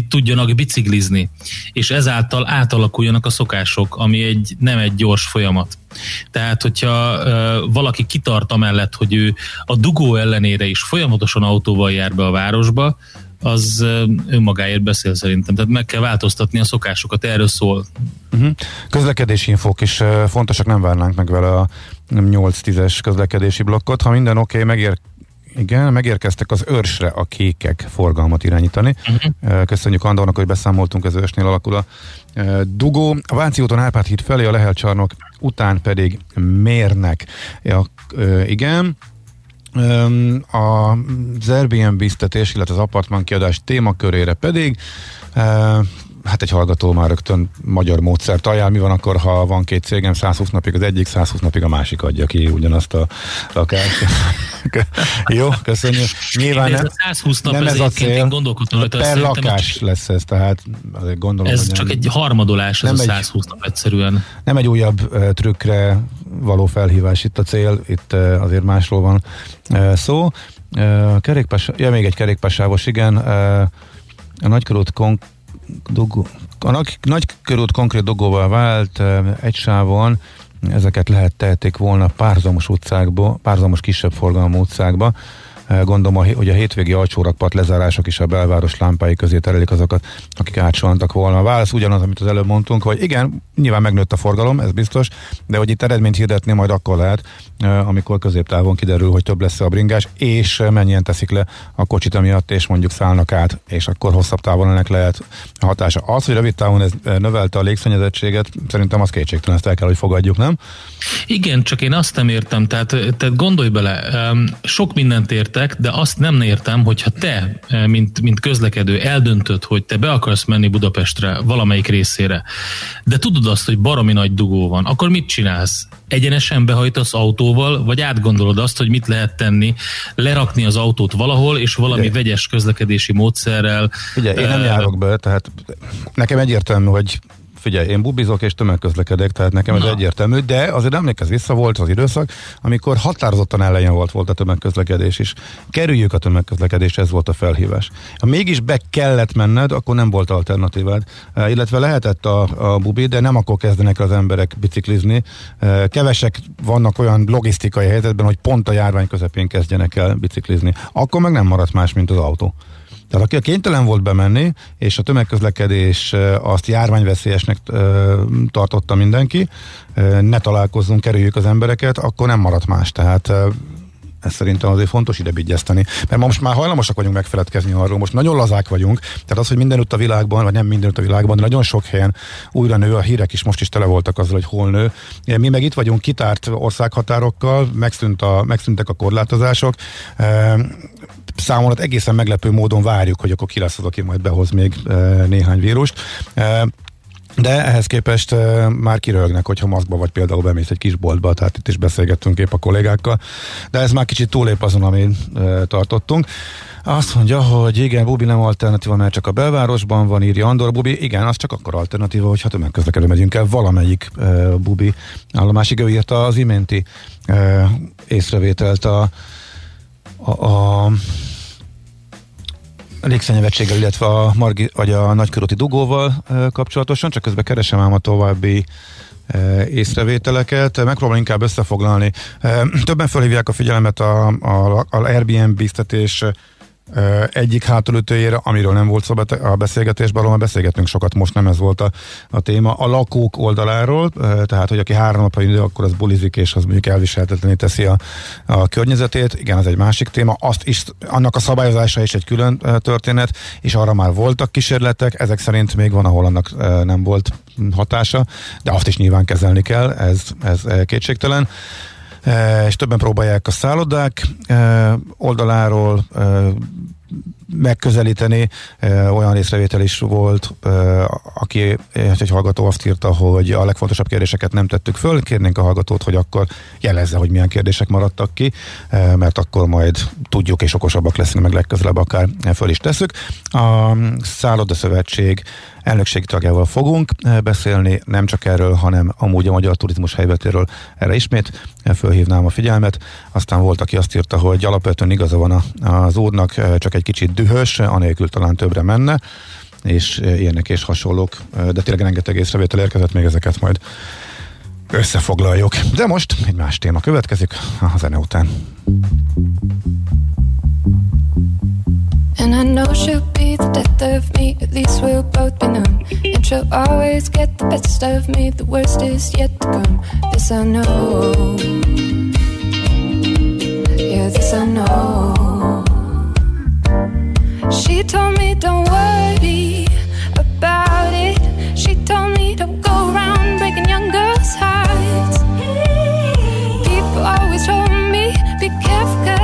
S4: tudjanak biciklizni, és ezáltal átalakuljanak a szokások, ami egy nem egy gyors folyamat. Tehát, hogyha uh, valaki kitart amellett, hogy ő a dugó ellenére is folyamatosan autóval jár be a városba, az önmagáért beszél szerintem. Tehát meg kell változtatni a szokásokat, erről szól.
S3: Uh-huh. Közlekedési infók is fontosak, nem várnánk meg vele a 8-10-es közlekedési blokkot. Ha minden oké, okay, megér igen, megérkeztek az őrsre a kékek forgalmat irányítani. Uh-huh. Köszönjük Andornak, hogy beszámoltunk, az őrsnél alakul a dugó. A Váci úton Árpád híd felé, a Lehel csarnok után pedig mérnek. Ja, igen, az Airbnb biztetés, illetve az apartman kiadás témakörére pedig hát egy hallgató már rögtön magyar módszert ajánl. Mi van akkor, ha van két cégem, 120 napig az egyik, 120 napig a másik adja ki ugyanazt a lakást. Jó, köszönjük. Nyilván
S4: ez
S3: nem,
S4: a 120 nap,
S3: nem
S4: ez
S3: ez a cél.
S4: én gondolkodtam rajta,
S3: per lakás
S4: csak-
S3: lesz ez, tehát gondolom,
S4: Ez
S3: hogy
S4: csak
S3: nem-
S4: egy harmadolás, ez
S3: Nem
S4: a
S3: egy-
S4: 120 nap egyszerűen.
S3: nem egy újabb uh, trükkre való felhívás itt a cél, itt uh, azért másról van uh, szó. Uh, kerékpás, ja, még egy kerékpársávos, igen. Uh, a nagykörút kon- dugó, a nagy, nagykörút konkrét dugóval vált uh, egy sávon, ezeket lehet tehetik volna párzamos utcákba, párzamos kisebb forgalmú utcákba. Gondolom, hogy a hétvégi alcsórakpart lezárások is a belváros lámpái közé terelik azokat, akik átsoltak volna. A válasz ugyanaz, amit az előbb mondtunk, hogy igen, nyilván megnőtt a forgalom, ez biztos, de hogy itt eredményt hirdetni majd akkor lehet, amikor középtávon kiderül, hogy több lesz a bringás, és mennyien teszik le a kocsit amiatt, és mondjuk szállnak át, és akkor hosszabb távon ennek lehet hatása. Az, hogy rövid távon ez növelte a légszennyezettséget, szerintem az kétségtelen, ezt el kell, hogy fogadjuk, nem?
S4: Igen, csak én azt nem értem, tehát, tehát gondolj bele, sok mindent értek, de azt nem értem, hogyha te, eh, mint, mint közlekedő eldöntöd, hogy te be akarsz menni Budapestre valamelyik részére, de tudod azt, hogy baromi nagy dugó van, akkor mit csinálsz? Egyenesen behajtasz autóval, vagy átgondolod azt, hogy mit lehet tenni, lerakni az autót valahol, és valami
S3: Ugye.
S4: vegyes közlekedési módszerrel.
S3: Ugye, én nem
S4: eh,
S3: járok be, tehát nekem egyértelmű, hogy figyelj, én bubizok és tömegközlekedek, tehát nekem ez
S4: Na.
S3: egyértelmű, de azért emlékezz vissza, volt az időszak, amikor határozottan ellenjen volt, volt a tömegközlekedés is. Kerüljük a tömegközlekedést, ez volt a felhívás. Ha mégis be kellett menned, akkor nem volt alternatívád, Eh, illetve lehetett a, a bubi, de nem akkor kezdenek az emberek biciklizni. Eh, Kevesek vannak olyan logisztikai helyzetben, hogy pont a járvány közepén kezdjenek el biciklizni. Akkor meg nem maradt más, mint az autó. Tehát aki kénytelen volt bemenni, és a tömegközlekedés azt járványveszélyesnek tartotta mindenki, ne találkozzunk, kerüljük az embereket, akkor nem maradt más. Tehát ez szerintem azért fontos ide vigyezteni. Mert most már hajlamosak vagyunk megfeledkezni arról, most nagyon lazák vagyunk, tehát az, hogy mindenütt a világban, vagy nem mindenütt a világban, de nagyon sok helyen újra nő, a hírek is most is tele voltak azzal, hogy hol nő. Mi meg itt vagyunk kitárt országhatárokkal, megszűnt a, megszűntek a korlátozások, számomra egészen meglepő módon várjuk, hogy akkor ki lesz az, aki majd behoz még e, néhány vírust. E, de ehhez képest e, már kirögnek, hogyha maszkba vagy például bemész egy kis boltba, tehát itt is beszélgettünk épp a kollégákkal, de ez már kicsit túlép azon, amin e, tartottunk. Azt mondja, hogy igen, Bubi nem alternatíva, mert csak a belvárosban van, írja Andor Bubi. Igen, az csak akkor alternatíva, hogyha tömegközlekedő megyünk el valamelyik e, Bubi állomásig. Ő írta az iménti e, észrevételt a, a, a légszennyezettséggel, illetve a, Margi, vagy a nagykörúti dugóval kapcsolatosan, csak közben keresem ám a további észrevételeket. Megpróbálom inkább összefoglalni. Többen felhívják a figyelmet a, a, a Airbnb-ztetés e, egyik hátulütőjére, amiről nem volt szó a beszélgetésben, arról már beszélgettünk sokat, most nem ez volt a, a téma, a lakók oldaláról, tehát, hogy aki három napra ide, akkor az bulizik, és az mondjuk elviselhetetlené teszi a, a környezetét. Igen, ez egy másik téma. Azt is, annak a szabályozása is egy külön történet, és arra már voltak kísérletek, ezek szerint még van, ahol annak nem volt hatása, de azt is nyilván kezelni kell, ez, ez kétségtelen. E, és többen próbálják a szállodák e, oldaláról e, megközelíteni. Olyan észrevétel is volt, aki e, egy hallgató azt írta, hogy a legfontosabb kérdéseket nem tettük föl. Kérnénk a hallgatót, hogy akkor jelezze, hogy milyen kérdések maradtak ki, mert akkor majd tudjuk és okosabbak leszünk, meg legközelebb akár föl is tesszük. A Szállodaszövetség elnökségi tagjával fogunk beszélni, nem csak erről, hanem amúgy a magyar turizmus helyzetéről. Erre ismét fölhívnám a figyelmet. Aztán volt, aki azt írta, hogy alapvetően igaza van az úrnak, csak egy kicsit dühös, anélkül talán többre menne, és eh, ilyenek és hasonlók, eh, de tényleg rengeteg észrevétel érkezett, még ezeket majd összefoglaljuk. De most egy más téma következik a zene után.
S13: And I know she'll be the death of me, at least we'll both be numb. And she'll always get the best of me, the worst is yet to come. This I know. Yeah, this I know. She told me don't worry about it. She told me don't go around breaking young girls' hearts. People always told me be careful,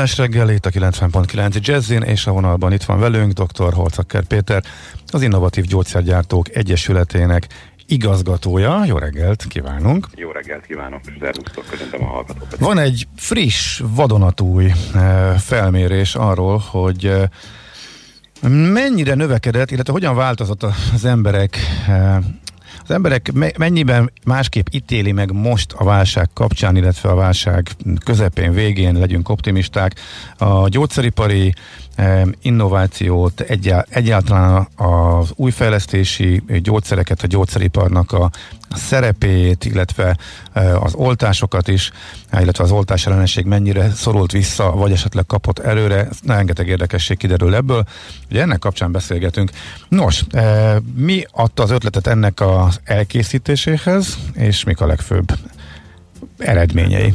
S3: millás reggel, itt a 90.9 Jazzin, és a vonalban itt van velünk dr. Holcakker Péter, az Innovatív Gyógyszergyártók Egyesületének igazgatója. Jó reggelt kívánunk!
S14: Jó reggelt kívánok, szervusztok, köszöntöm a hallgatókat.
S3: Van egy friss, vadonatúj eh, felmérés arról, hogy eh, mennyire növekedett, illetve hogyan változott az emberek eh, az emberek me- mennyiben másképp ítéli meg most a válság kapcsán, illetve a válság közepén, végén, legyünk optimisták, a gyógyszeripari innovációt, egyá- egyáltalán az újfejlesztési gyógyszereket, a gyógyszeriparnak a szerepét, illetve eh, az oltásokat is, illetve az oltás ellenesség mennyire szorult vissza, vagy esetleg kapott erőre, rengeteg érdekesség kiderül ebből. Ugye ennek kapcsán beszélgetünk. Nos, eh, mi adta az ötletet ennek az elkészítéséhez, és mik a legfőbb eredményei?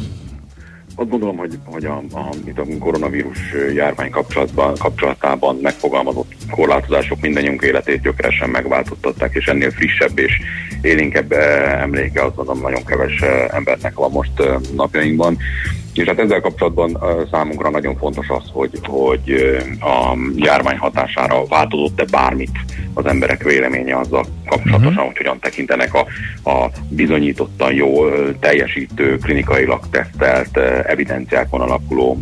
S14: Azt gondolom, hogy, hogy a, a, a koronavírus járvány kapcsolatban, kapcsolatában megfogalmazott korlátozások mindannyiunk életét gyökeresen megváltoztatták, és ennél frissebb és élénkebb eh, emléke azt mondom nagyon keves eh, embernek van most eh, napjainkban. És hát ezzel kapcsolatban számunkra nagyon fontos az, hogy, hogy a járvány hatására változott-e bármit az emberek véleménye azzal kapcsolatosan, uh-huh. hogy hogyan tekintenek a, a bizonyítottan jól teljesítő, klinikailag tesztelt, evidenciákon alapuló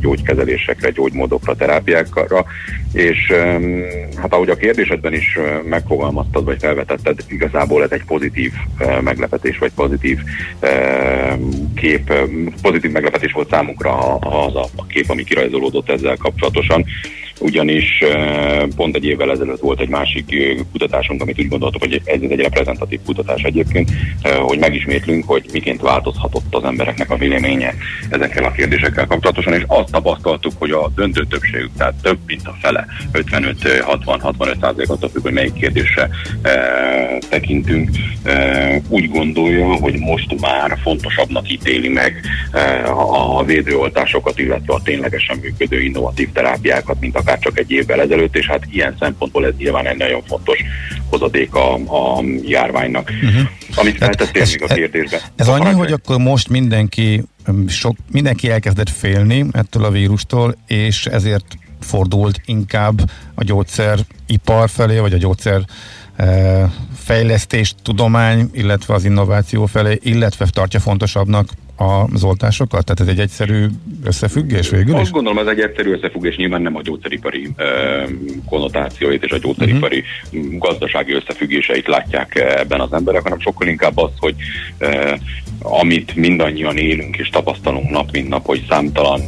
S14: gyógykezelésekre, gyógymódokra, terápiákra, és hát ahogy a kérdésedben is megfogalmaztad, vagy felvetetted, igazából ez egy pozitív meglepetés, vagy pozitív kép, pozitív meglepetés volt számunkra az a, a kép, ami kirajzolódott ezzel kapcsolatosan ugyanis eh, pont egy évvel ezelőtt volt egy másik eh, kutatásunk, amit úgy gondoltuk, hogy ez egy reprezentatív kutatás egyébként, eh, hogy megismétlünk, hogy miként változhatott az embereknek a véleménye ezekkel a kérdésekkel kapcsolatosan, és azt tapasztaltuk, hogy a döntő többségük, tehát több mint a fele, 55-60-65 százalék attól függ, hogy melyik kérdésre eh, tekintünk, eh, úgy gondolja, hogy most már fontosabbnak ítéli meg eh, a a védőoltásokat, illetve a ténylegesen működő innovatív terápiákat, mint akár csak egy évvel ezelőtt, és hát ilyen szempontból ez nyilván egy nagyon fontos hozadék a, a járványnak. Uh-huh. Amit feltettél még a kérdésbe.
S3: Ez annyi, hogy akkor most mindenki, öm, sok, mindenki elkezdett félni ettől a vírustól, és ezért fordult inkább a gyógyszeripar felé, vagy a gyógyszer eh, fejlesztés, tudomány, illetve az innováció felé, illetve tartja fontosabbnak az oltásokat? Tehát ez egy egyszerű összefüggés végül is?
S14: Azt gondolom, ez egy egyszerű összefüggés, nyilván nem a gyógyszeripari uh, konnotációit és a gyógyszeripari uh-huh. gazdasági összefüggéseit látják ebben az emberek, hanem sokkal inkább az, hogy uh, amit mindannyian élünk és tapasztalunk nap, mint nap, hogy számtalan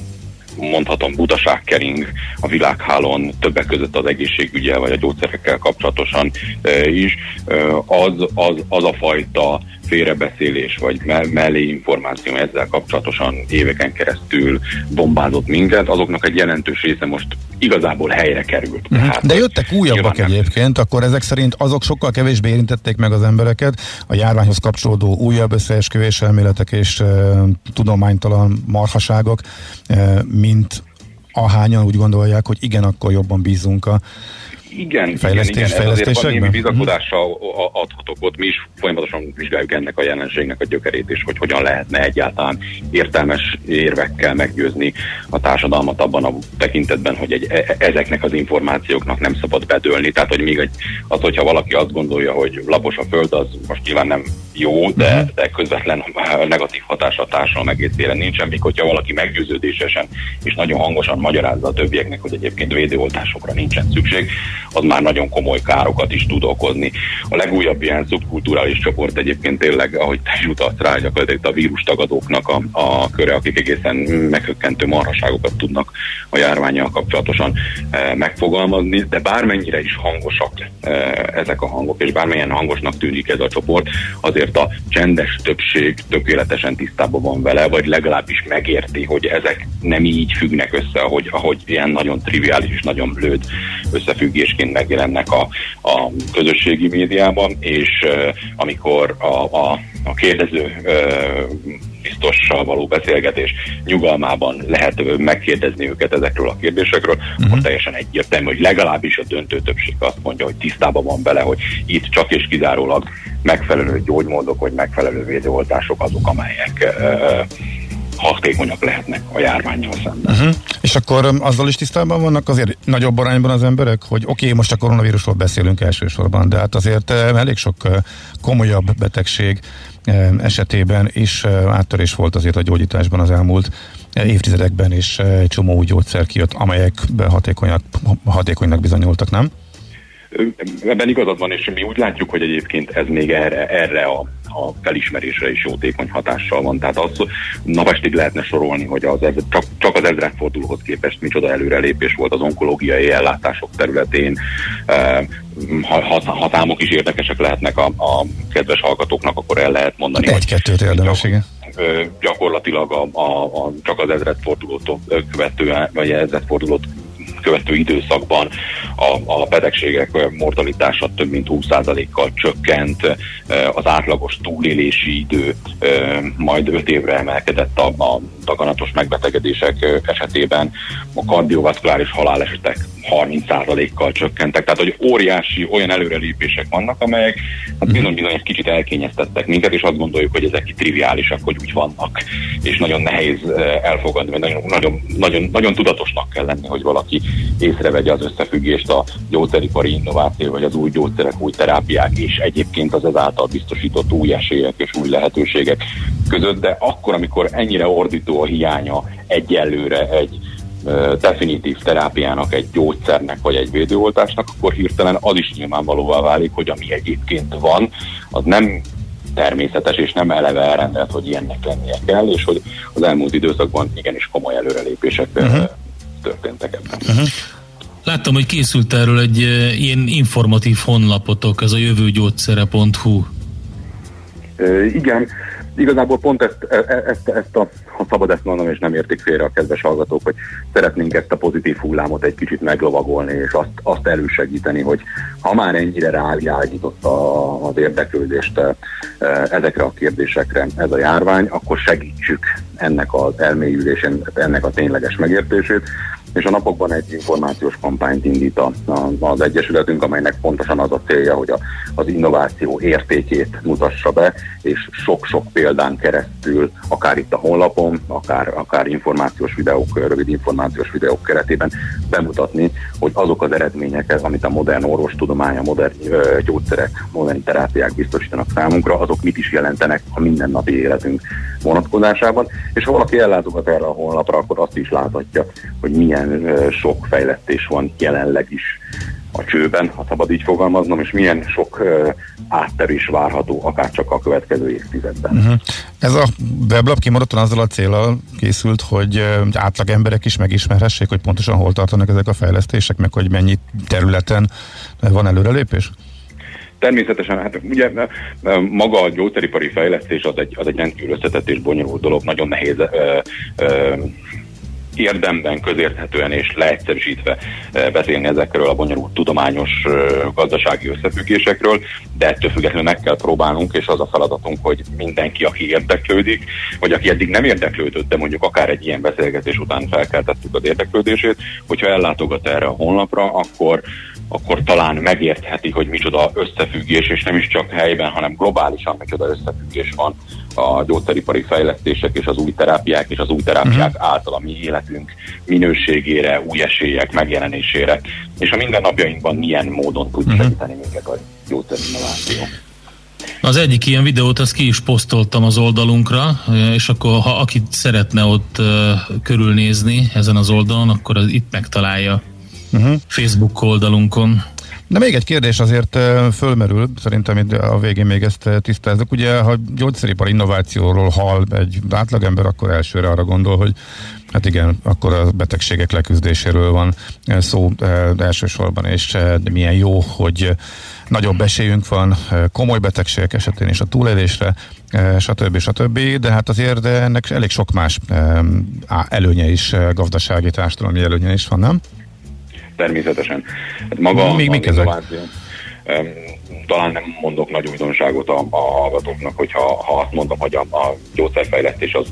S14: mondhatom butaság kering a világhálón, többek között az egészségügyel vagy a gyógyszerekkel kapcsolatosan e, is, e, az, az, az a fajta félrebeszélés vagy me- mellé információ ezzel kapcsolatosan éveken keresztül bombázott minket, azoknak egy jelentős része most igazából helyre került.
S3: Mhm.
S14: Tehát,
S3: De jöttek újabbak egyébként, akkor ezek szerint azok sokkal kevésbé érintették meg az embereket, a járványhoz kapcsolódó újabb összeesküvés elméletek és e, tudománytalan marhaságok, e, mint ahányan úgy gondolják, hogy igen, akkor jobban bízunk a
S14: Igen, igen,
S3: Fejlesztés,
S14: igen, ez azért van némi bizakodással a- adhatok ott. Mi is folyamatosan vizsgáljuk ennek a jelenségnek a gyökerét, és hogy hogyan lehetne egyáltalán értelmes érvekkel meggyőzni a társadalmat abban a tekintetben, hogy egy, e- ezeknek az információknak nem szabad bedőlni. Tehát, hogy még egy, az, hogyha valaki azt gondolja, hogy lapos a föld, az most nyilván nem jó, de, de közvetlen negatív hatása a társadalom egészére nincsen, míg hogyha valaki meggyőződésesen és nagyon hangosan magyarázza a többieknek, hogy egyébként védőoltásokra nincsen szükség, az már nagyon komoly károkat is tud okozni. A legújabb ilyen szubkulturális csoport egyébként tényleg, ahogy te is utalsz rá, gyakorlatilag a vírustagadóknak a, a köre, akik egészen meghökkentő marhaságokat tudnak a járványjal kapcsolatosan e, megfogalmazni, de bármennyire is hangosak e, ezek a hangok, és bármilyen hangosnak tűnik ez a csoport, azért a csendes többség tökéletesen tisztában van vele, vagy legalábbis megérti, hogy ezek nem így függnek össze, ahogy, ahogy ilyen nagyon triviális és nagyon blőd összefüggésként megjelennek a, a közösségi médiában, és uh, amikor a, a, a kérdező uh, biztossal való beszélgetés nyugalmában lehet megkérdezni őket ezekről a kérdésekről, uh-huh. akkor teljesen egyértelmű, hogy legalábbis a döntő többség azt mondja, hogy tisztában van vele, hogy itt csak és kizárólag megfelelő gyógymódok, vagy megfelelő védőoltások azok, amelyek ö, hatékonyak lehetnek a járványjal szemben.
S3: Uh-huh. És akkor um, azzal is tisztában vannak azért nagyobb arányban az emberek, hogy oké, okay, most a koronavírusról beszélünk elsősorban, de hát azért um, elég sok uh, komolyabb betegség um, esetében is uh, áttörés volt azért a gyógyításban az elmúlt uh, évtizedekben, és csomó új gyógyszer kijött, amelyek hatékonyak, hatékonynak bizonyultak, nem?
S14: Ebben igazad van, és mi úgy látjuk, hogy egyébként ez még erre, erre a, a felismerésre is jótékony hatással van. Tehát az napestig lehetne sorolni, hogy az, ez- csak, csak az ezredfordulóhoz képest micsoda előrelépés volt az onkológiai ellátások területén. Eh, Ha, ha, számok is érdekesek lehetnek a, a kedves hallgatóknak, akkor el lehet mondani,
S3: Egy-kettőt érdemes, igen.
S14: gyakorlatilag a, a, a, csak az ezredfordulót ö, követően, vagy ezredfordulót követő időszakban a, a betegségek mortalitása több mint 20%-kal csökkent, az átlagos túlélési idő majd 5 évre emelkedett a, a daganatos megbetegedések esetében, a kardiovaszkuláris halálesetek 30%-kal csökkentek, tehát hogy óriási olyan előrelépések vannak, amelyek hát bizony-bizony egy kicsit elkényeztettek minket, és azt gondoljuk, hogy ezek triviálisak, hogy úgy vannak, és nagyon nehéz eh, elfogadni, vagy nagyon, nagyon, nagyon, nagyon tudatosnak kell lenni, hogy valaki észrevegye az összefüggést a gyógyszeripari innováció, vagy az új gyógyszerek, új terápiák, és egyébként az ezáltal biztosított új esélyek és új lehetőségek között, de akkor, amikor ennyire ordító a hiánya egyelőre egy definitív terápiának, egy gyógyszernek vagy egy védőoltásnak, akkor hirtelen az is nyilvánvalóvá válik, hogy ami egyébként van, az nem természetes és nem eleve elrendelt, hogy ilyennek lennie kell, és hogy az elmúlt időszakban igenis komoly előrelépések uh-huh. Történtek ebben.
S4: Uh-huh. Láttam, hogy készült erről egy uh, ilyen informatív honlapotok, ez a jövőgyógyszere.hu.
S14: Ö, igen, igazából pont ezt, e- e- ezt, ezt a, ha szabad ezt mondanom, és nem értik félre a kedves hallgatók, hogy szeretnénk ezt a pozitív hullámot egy kicsit meglovagolni, és azt, azt elősegíteni, hogy ha már ennyire rávilágított a, az érdeklődést e, ezekre a kérdésekre ez a járvány, akkor segítsük ennek az elmélyülésén, ennek a tényleges megértését, és a napokban egy információs kampányt indít a, a, az Egyesületünk, amelynek pontosan az a célja, hogy a, az innováció értékét mutassa be, és sok-sok példán keresztül, akár itt a honlapon, akár, akár információs videók, rövid információs videók keretében bemutatni, hogy azok az eredmények, amit a modern orvostudomány, a modern ö, gyógyszerek, modern terápiák biztosítanak számunkra, azok mit is jelentenek a mindennapi életünk vonatkozásában, és ha valaki ellátogat erre a honlapra, akkor azt is láthatja, hogy milyen ö, sok fejlesztés van jelenleg is a csőben, ha szabad így fogalmaznom, és milyen sok ö, átterés várható, akár csak a következő évtizedben.
S3: Uh-huh. Ez a weblap kimondottan azzal a célral készült, hogy átlag emberek is megismerhessék, hogy pontosan hol tartanak ezek a fejlesztések, meg hogy mennyi területen van előrelépés?
S14: Természetesen, hát ugye maga a gyógyszeripari fejlesztés az egy, az egy rendkívül összetett és bonyolult dolog, nagyon nehéz ö, ö, érdemben, közérthetően és leegyszerűsítve eh, beszélni ezekről a bonyolult tudományos eh, gazdasági összefüggésekről, de ettől függetlenül meg kell próbálnunk, és az a feladatunk, hogy mindenki, aki érdeklődik, vagy aki eddig nem érdeklődött, de mondjuk akár egy ilyen beszélgetés után felkeltettük az érdeklődését, hogyha ellátogat erre a honlapra, akkor akkor talán megértheti, hogy micsoda összefüggés, és nem is csak helyben, hanem globálisan micsoda összefüggés van a gyógyszeripari fejlesztések és az új terápiák és az új terápiák uh-huh. által a mi életünk minőségére, új esélyek megjelenésére, és a mindennapjainkban milyen módon tud uh-huh. segíteni minket a gyógyszerinnováció.
S4: Az egyik ilyen videót, azt ki is posztoltam az oldalunkra, és akkor ha akit szeretne ott körülnézni ezen az oldalon, akkor az itt megtalálja uh-huh. Facebook oldalunkon.
S3: De még egy kérdés azért fölmerül, szerintem a végén még ezt tisztázzuk. Ugye, ha gyógyszeripar innovációról hall egy átlagember, akkor elsőre arra gondol, hogy Hát igen, akkor a betegségek leküzdéséről van szó elsősorban, és milyen jó, hogy nagyobb esélyünk van komoly betegségek esetén is a túlélésre, stb. stb. De hát azért de ennek elég sok más előnye is, gazdasági, társadalmi előnye is van, nem?
S14: Természetesen. Hát maga
S3: Még mik ezek?
S14: Talán nem mondok nagy újdonságot a, a hallgatóknak, hogyha ha azt mondom, hogy a, a gyógyszerfejlesztés az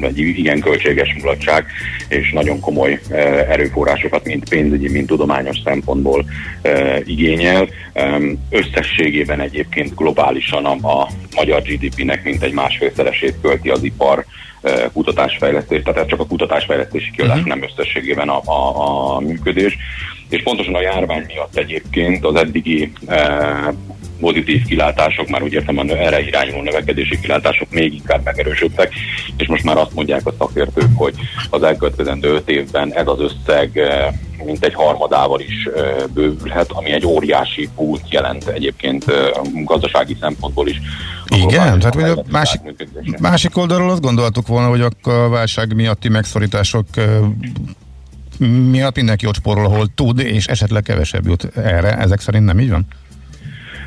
S14: egy igen költséges mulatság, és nagyon komoly e, erőforrásokat, mint pénzügyi, mint tudományos szempontból e, igényel. E, összességében egyébként globálisan a, a magyar GDP-nek mintegy másfélszeresét költi az ipar kutatásfejlesztés, tehát ez csak a kutatásfejlesztési kiadás, uh-huh. nem összességében a, a, a működés. És pontosan a járvány miatt egyébként az eddigi e, pozitív kilátások, már úgy értem, erre irányuló növekedési kilátások még inkább megerősödtek, és most már azt mondják a szakértők, hogy az elkövetkezendő öt évben ez az összeg e, mint egy harmadával is e, bővülhet, ami egy óriási pult jelent egyébként gazdasági szempontból is.
S3: Igen, tehát hogy a másik, másik oldalról azt gondoltuk volna, hogy a válság miatti megszorítások miatt mindenki ott spórol, ahol tud, és esetleg kevesebb jut erre. Ezek szerint nem így van?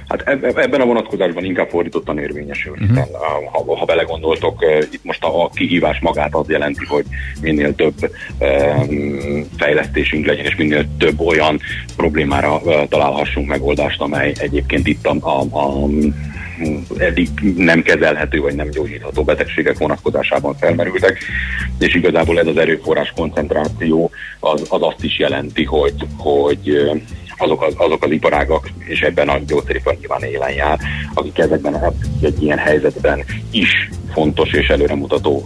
S14: Hát ebben a vonatkozásban inkább fordítottan érvényesül, uh-huh. hiszen ha, ha belegondoltok, itt most a, a kihívás magát az jelenti, hogy minél több um, fejlesztésünk legyen, és minél több olyan problémára uh, találhassunk megoldást, amely egyébként itt a, a, a eddig nem kezelhető vagy nem gyógyítható betegségek vonatkozásában felmerültek, és igazából ez az erőforrás koncentráció az, az azt is jelenti, hogy, hogy azok az, azok az iparágak, és ebben a gyógyszeripar nyilván élen jár, akik ezekben egy ilyen helyzetben is fontos és előremutató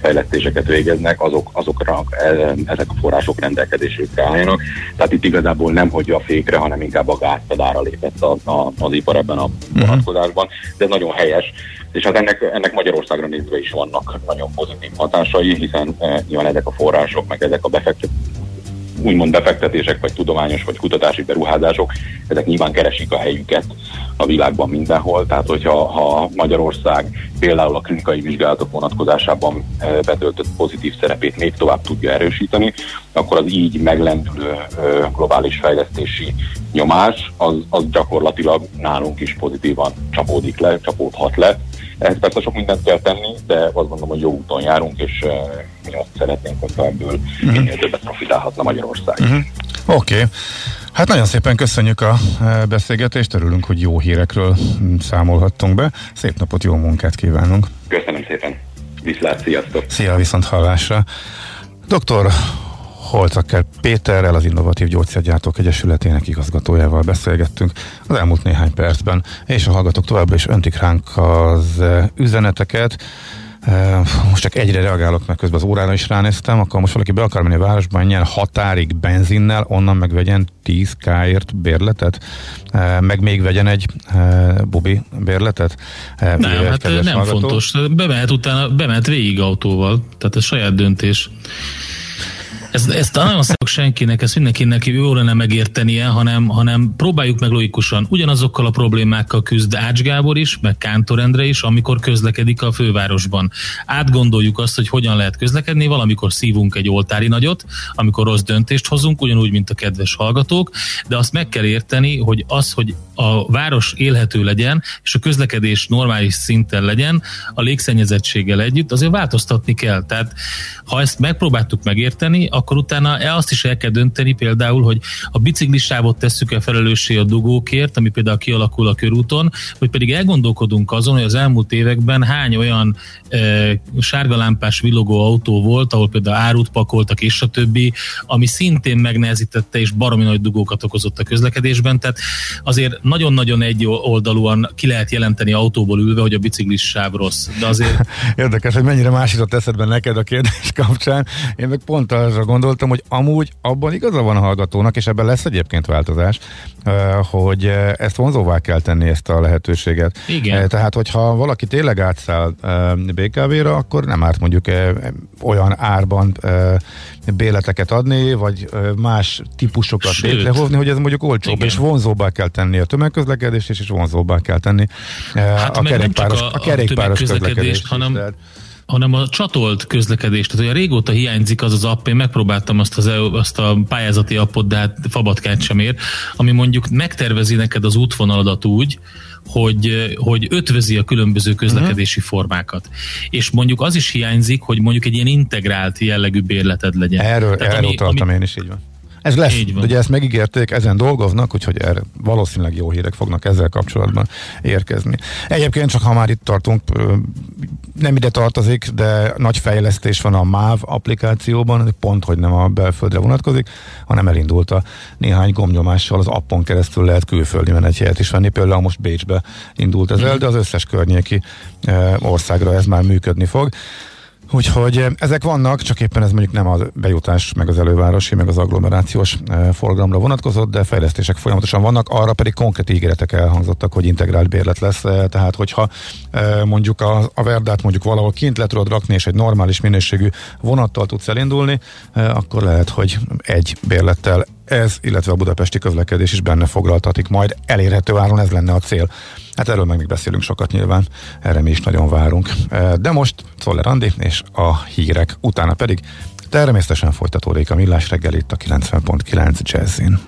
S14: fejlesztéseket végeznek, azok, azokra uh, ezek a források rendelkezésükre álljanak. Tehát itt igazából nem hogy a fékre, hanem inkább a gázpedára lépett a, a, az ipar ebben a mhm. vonatkozásban, de ez nagyon helyes, és hát ennek, ennek Magyarországra nézve is vannak nagyon pozitív hatásai, hiszen uh, nyilván ezek a források, meg ezek a befektetések úgymond befektetések, vagy tudományos, vagy kutatási beruházások, ezek nyilván keresik a helyüket a világban mindenhol. Tehát, hogyha ha Magyarország például a klinikai vizsgálatok vonatkozásában eh, betöltött pozitív szerepét még tovább tudja erősíteni, akkor az így meglendülő eh, globális fejlesztési nyomás, az, az gyakorlatilag nálunk is pozitívan csapódik le, csapódhat le, ehhez persze sok mindent kell tenni, de azt gondolom, hogy jó úton járunk, és uh, mi azt szeretnénk, hogy ebből uh-huh. minél többet profitálhatna Magyarország. Uh-huh.
S3: Oké. Okay. Hát nagyon szépen köszönjük a beszélgetést, örülünk, hogy jó hírekről számolhattunk be. Szép napot, jó munkát kívánunk.
S14: Köszönöm szépen. Viszlát, sziasztok.
S3: Szia, viszont hallásra. Doktor Holcaker Péterrel, az Innovatív Gyógyszergyártók Egyesületének igazgatójával beszélgettünk az elmúlt néhány percben, és a hallgatók továbbra is öntik ránk az üzeneteket. Most csak egyre reagálok, mert közben az órára is ránéztem, akkor most valaki be akar menni a városban, nyer határig benzinnel, onnan meg vegyen 10 k bérletet, meg még vegyen egy Bubi bérletet.
S4: Nem, hát nem hallgató. fontos. Bemehet utána, bemehet végig autóval, tehát ez saját döntés. Ezt, ezt nagyon szeretok senkinek, ezt mindenkinek jó lenne megértenie, hanem, hanem próbáljuk meg logikusan. Ugyanazokkal a problémákkal küzd Ács Gábor is, meg Kántor Endre is, amikor közlekedik a fővárosban. Átgondoljuk azt, hogy hogyan lehet közlekedni, valamikor szívunk egy oltári nagyot, amikor rossz döntést hozunk, ugyanúgy, mint a kedves hallgatók, de azt meg kell érteni, hogy az, hogy a város élhető legyen, és a közlekedés normális szinten legyen, a légszennyezettséggel együtt, azért változtatni kell. Tehát ha ezt megpróbáltuk megérteni, akkor akkor utána e azt is el kell dönteni például, hogy a biciklisávot tesszük el felelőssé a dugókért, ami például kialakul a körúton, vagy pedig elgondolkodunk azon, hogy az elmúlt években hány olyan e, sárgalámpás villogó autó volt, ahol például árut pakoltak és a többi, ami szintén megnehezítette és baromi nagy dugókat okozott a közlekedésben, tehát azért nagyon-nagyon egy oldalúan ki lehet jelenteni autóból ülve, hogy a biciklis sáv rossz, de azért...
S3: Érdekes, hogy mennyire másított eszedben neked a kérdés kapcsán. Én meg pont arra gondoltam, hogy amúgy abban igaza van a hallgatónak, és ebben lesz egyébként változás, hogy ezt vonzóvá kell tenni ezt a lehetőséget.
S4: Igen.
S3: Tehát, hogyha valaki tényleg átszáll BKV-ra, akkor nem árt mondjuk olyan árban béleteket adni, vagy más típusokat
S4: Sőt.
S3: létrehozni, hogy ez mondjuk olcsóbb,
S4: Igen.
S3: és vonzóbbá kell tenni a tömegközlekedést, és is vonzóbbá kell tenni
S4: Hát
S3: a kerékpáros,
S4: csak
S3: a kerékpáros közlekedést. is.
S4: hanem,
S3: Tehát
S4: hanem a csatolt közlekedést. Tehát olyan régóta hiányzik az az app, én megpróbáltam azt, az, EU azt a pályázati appot, de hát fabatkát sem ér, ami mondjuk megtervezi neked az útvonaladat úgy, hogy, hogy ötvözi a különböző közlekedési uh-huh. formákat. És mondjuk az is hiányzik, hogy mondjuk egy ilyen integrált jellegű bérleted legyen.
S3: Erről,
S4: Tehát
S3: erről utaltam én is, így van. Ez lesz,
S4: Így van.
S3: ugye ezt megígérték, ezen dolgoznak, úgyhogy erre valószínűleg jó hírek fognak ezzel kapcsolatban érkezni. Egyébként csak ha már itt tartunk, nem ide tartozik, de nagy fejlesztés van a MÁV applikációban, pont, hogy nem a belföldre vonatkozik, hanem elindult a néhány gombnyomással az appon keresztül lehet külföldi menetjegyet is venni, például most Bécsbe indult ez el, de az összes környéki országra ez már működni fog. Úgyhogy eh, ezek vannak, csak éppen ez mondjuk nem a bejutás, meg az elővárosi, meg az agglomerációs eh, forgalomra vonatkozott, de fejlesztések folyamatosan vannak, arra pedig konkrét ígéretek elhangzottak, hogy integrált bérlet lesz, eh, tehát hogyha mondjuk a, a Verdát mondjuk valahol kint le tudod rakni, és egy normális minőségű vonattal tudsz elindulni, akkor lehet, hogy egy bérlettel ez, illetve a budapesti közlekedés is benne foglaltatik, majd elérhető áron ez lenne a cél. Hát erről meg még beszélünk sokat nyilván, erre mi is nagyon várunk. Eh, De most Szoller Andi és a hírek, utána pedig természetesen folytatódik a millás reggel itt a 90.9 Jazzin.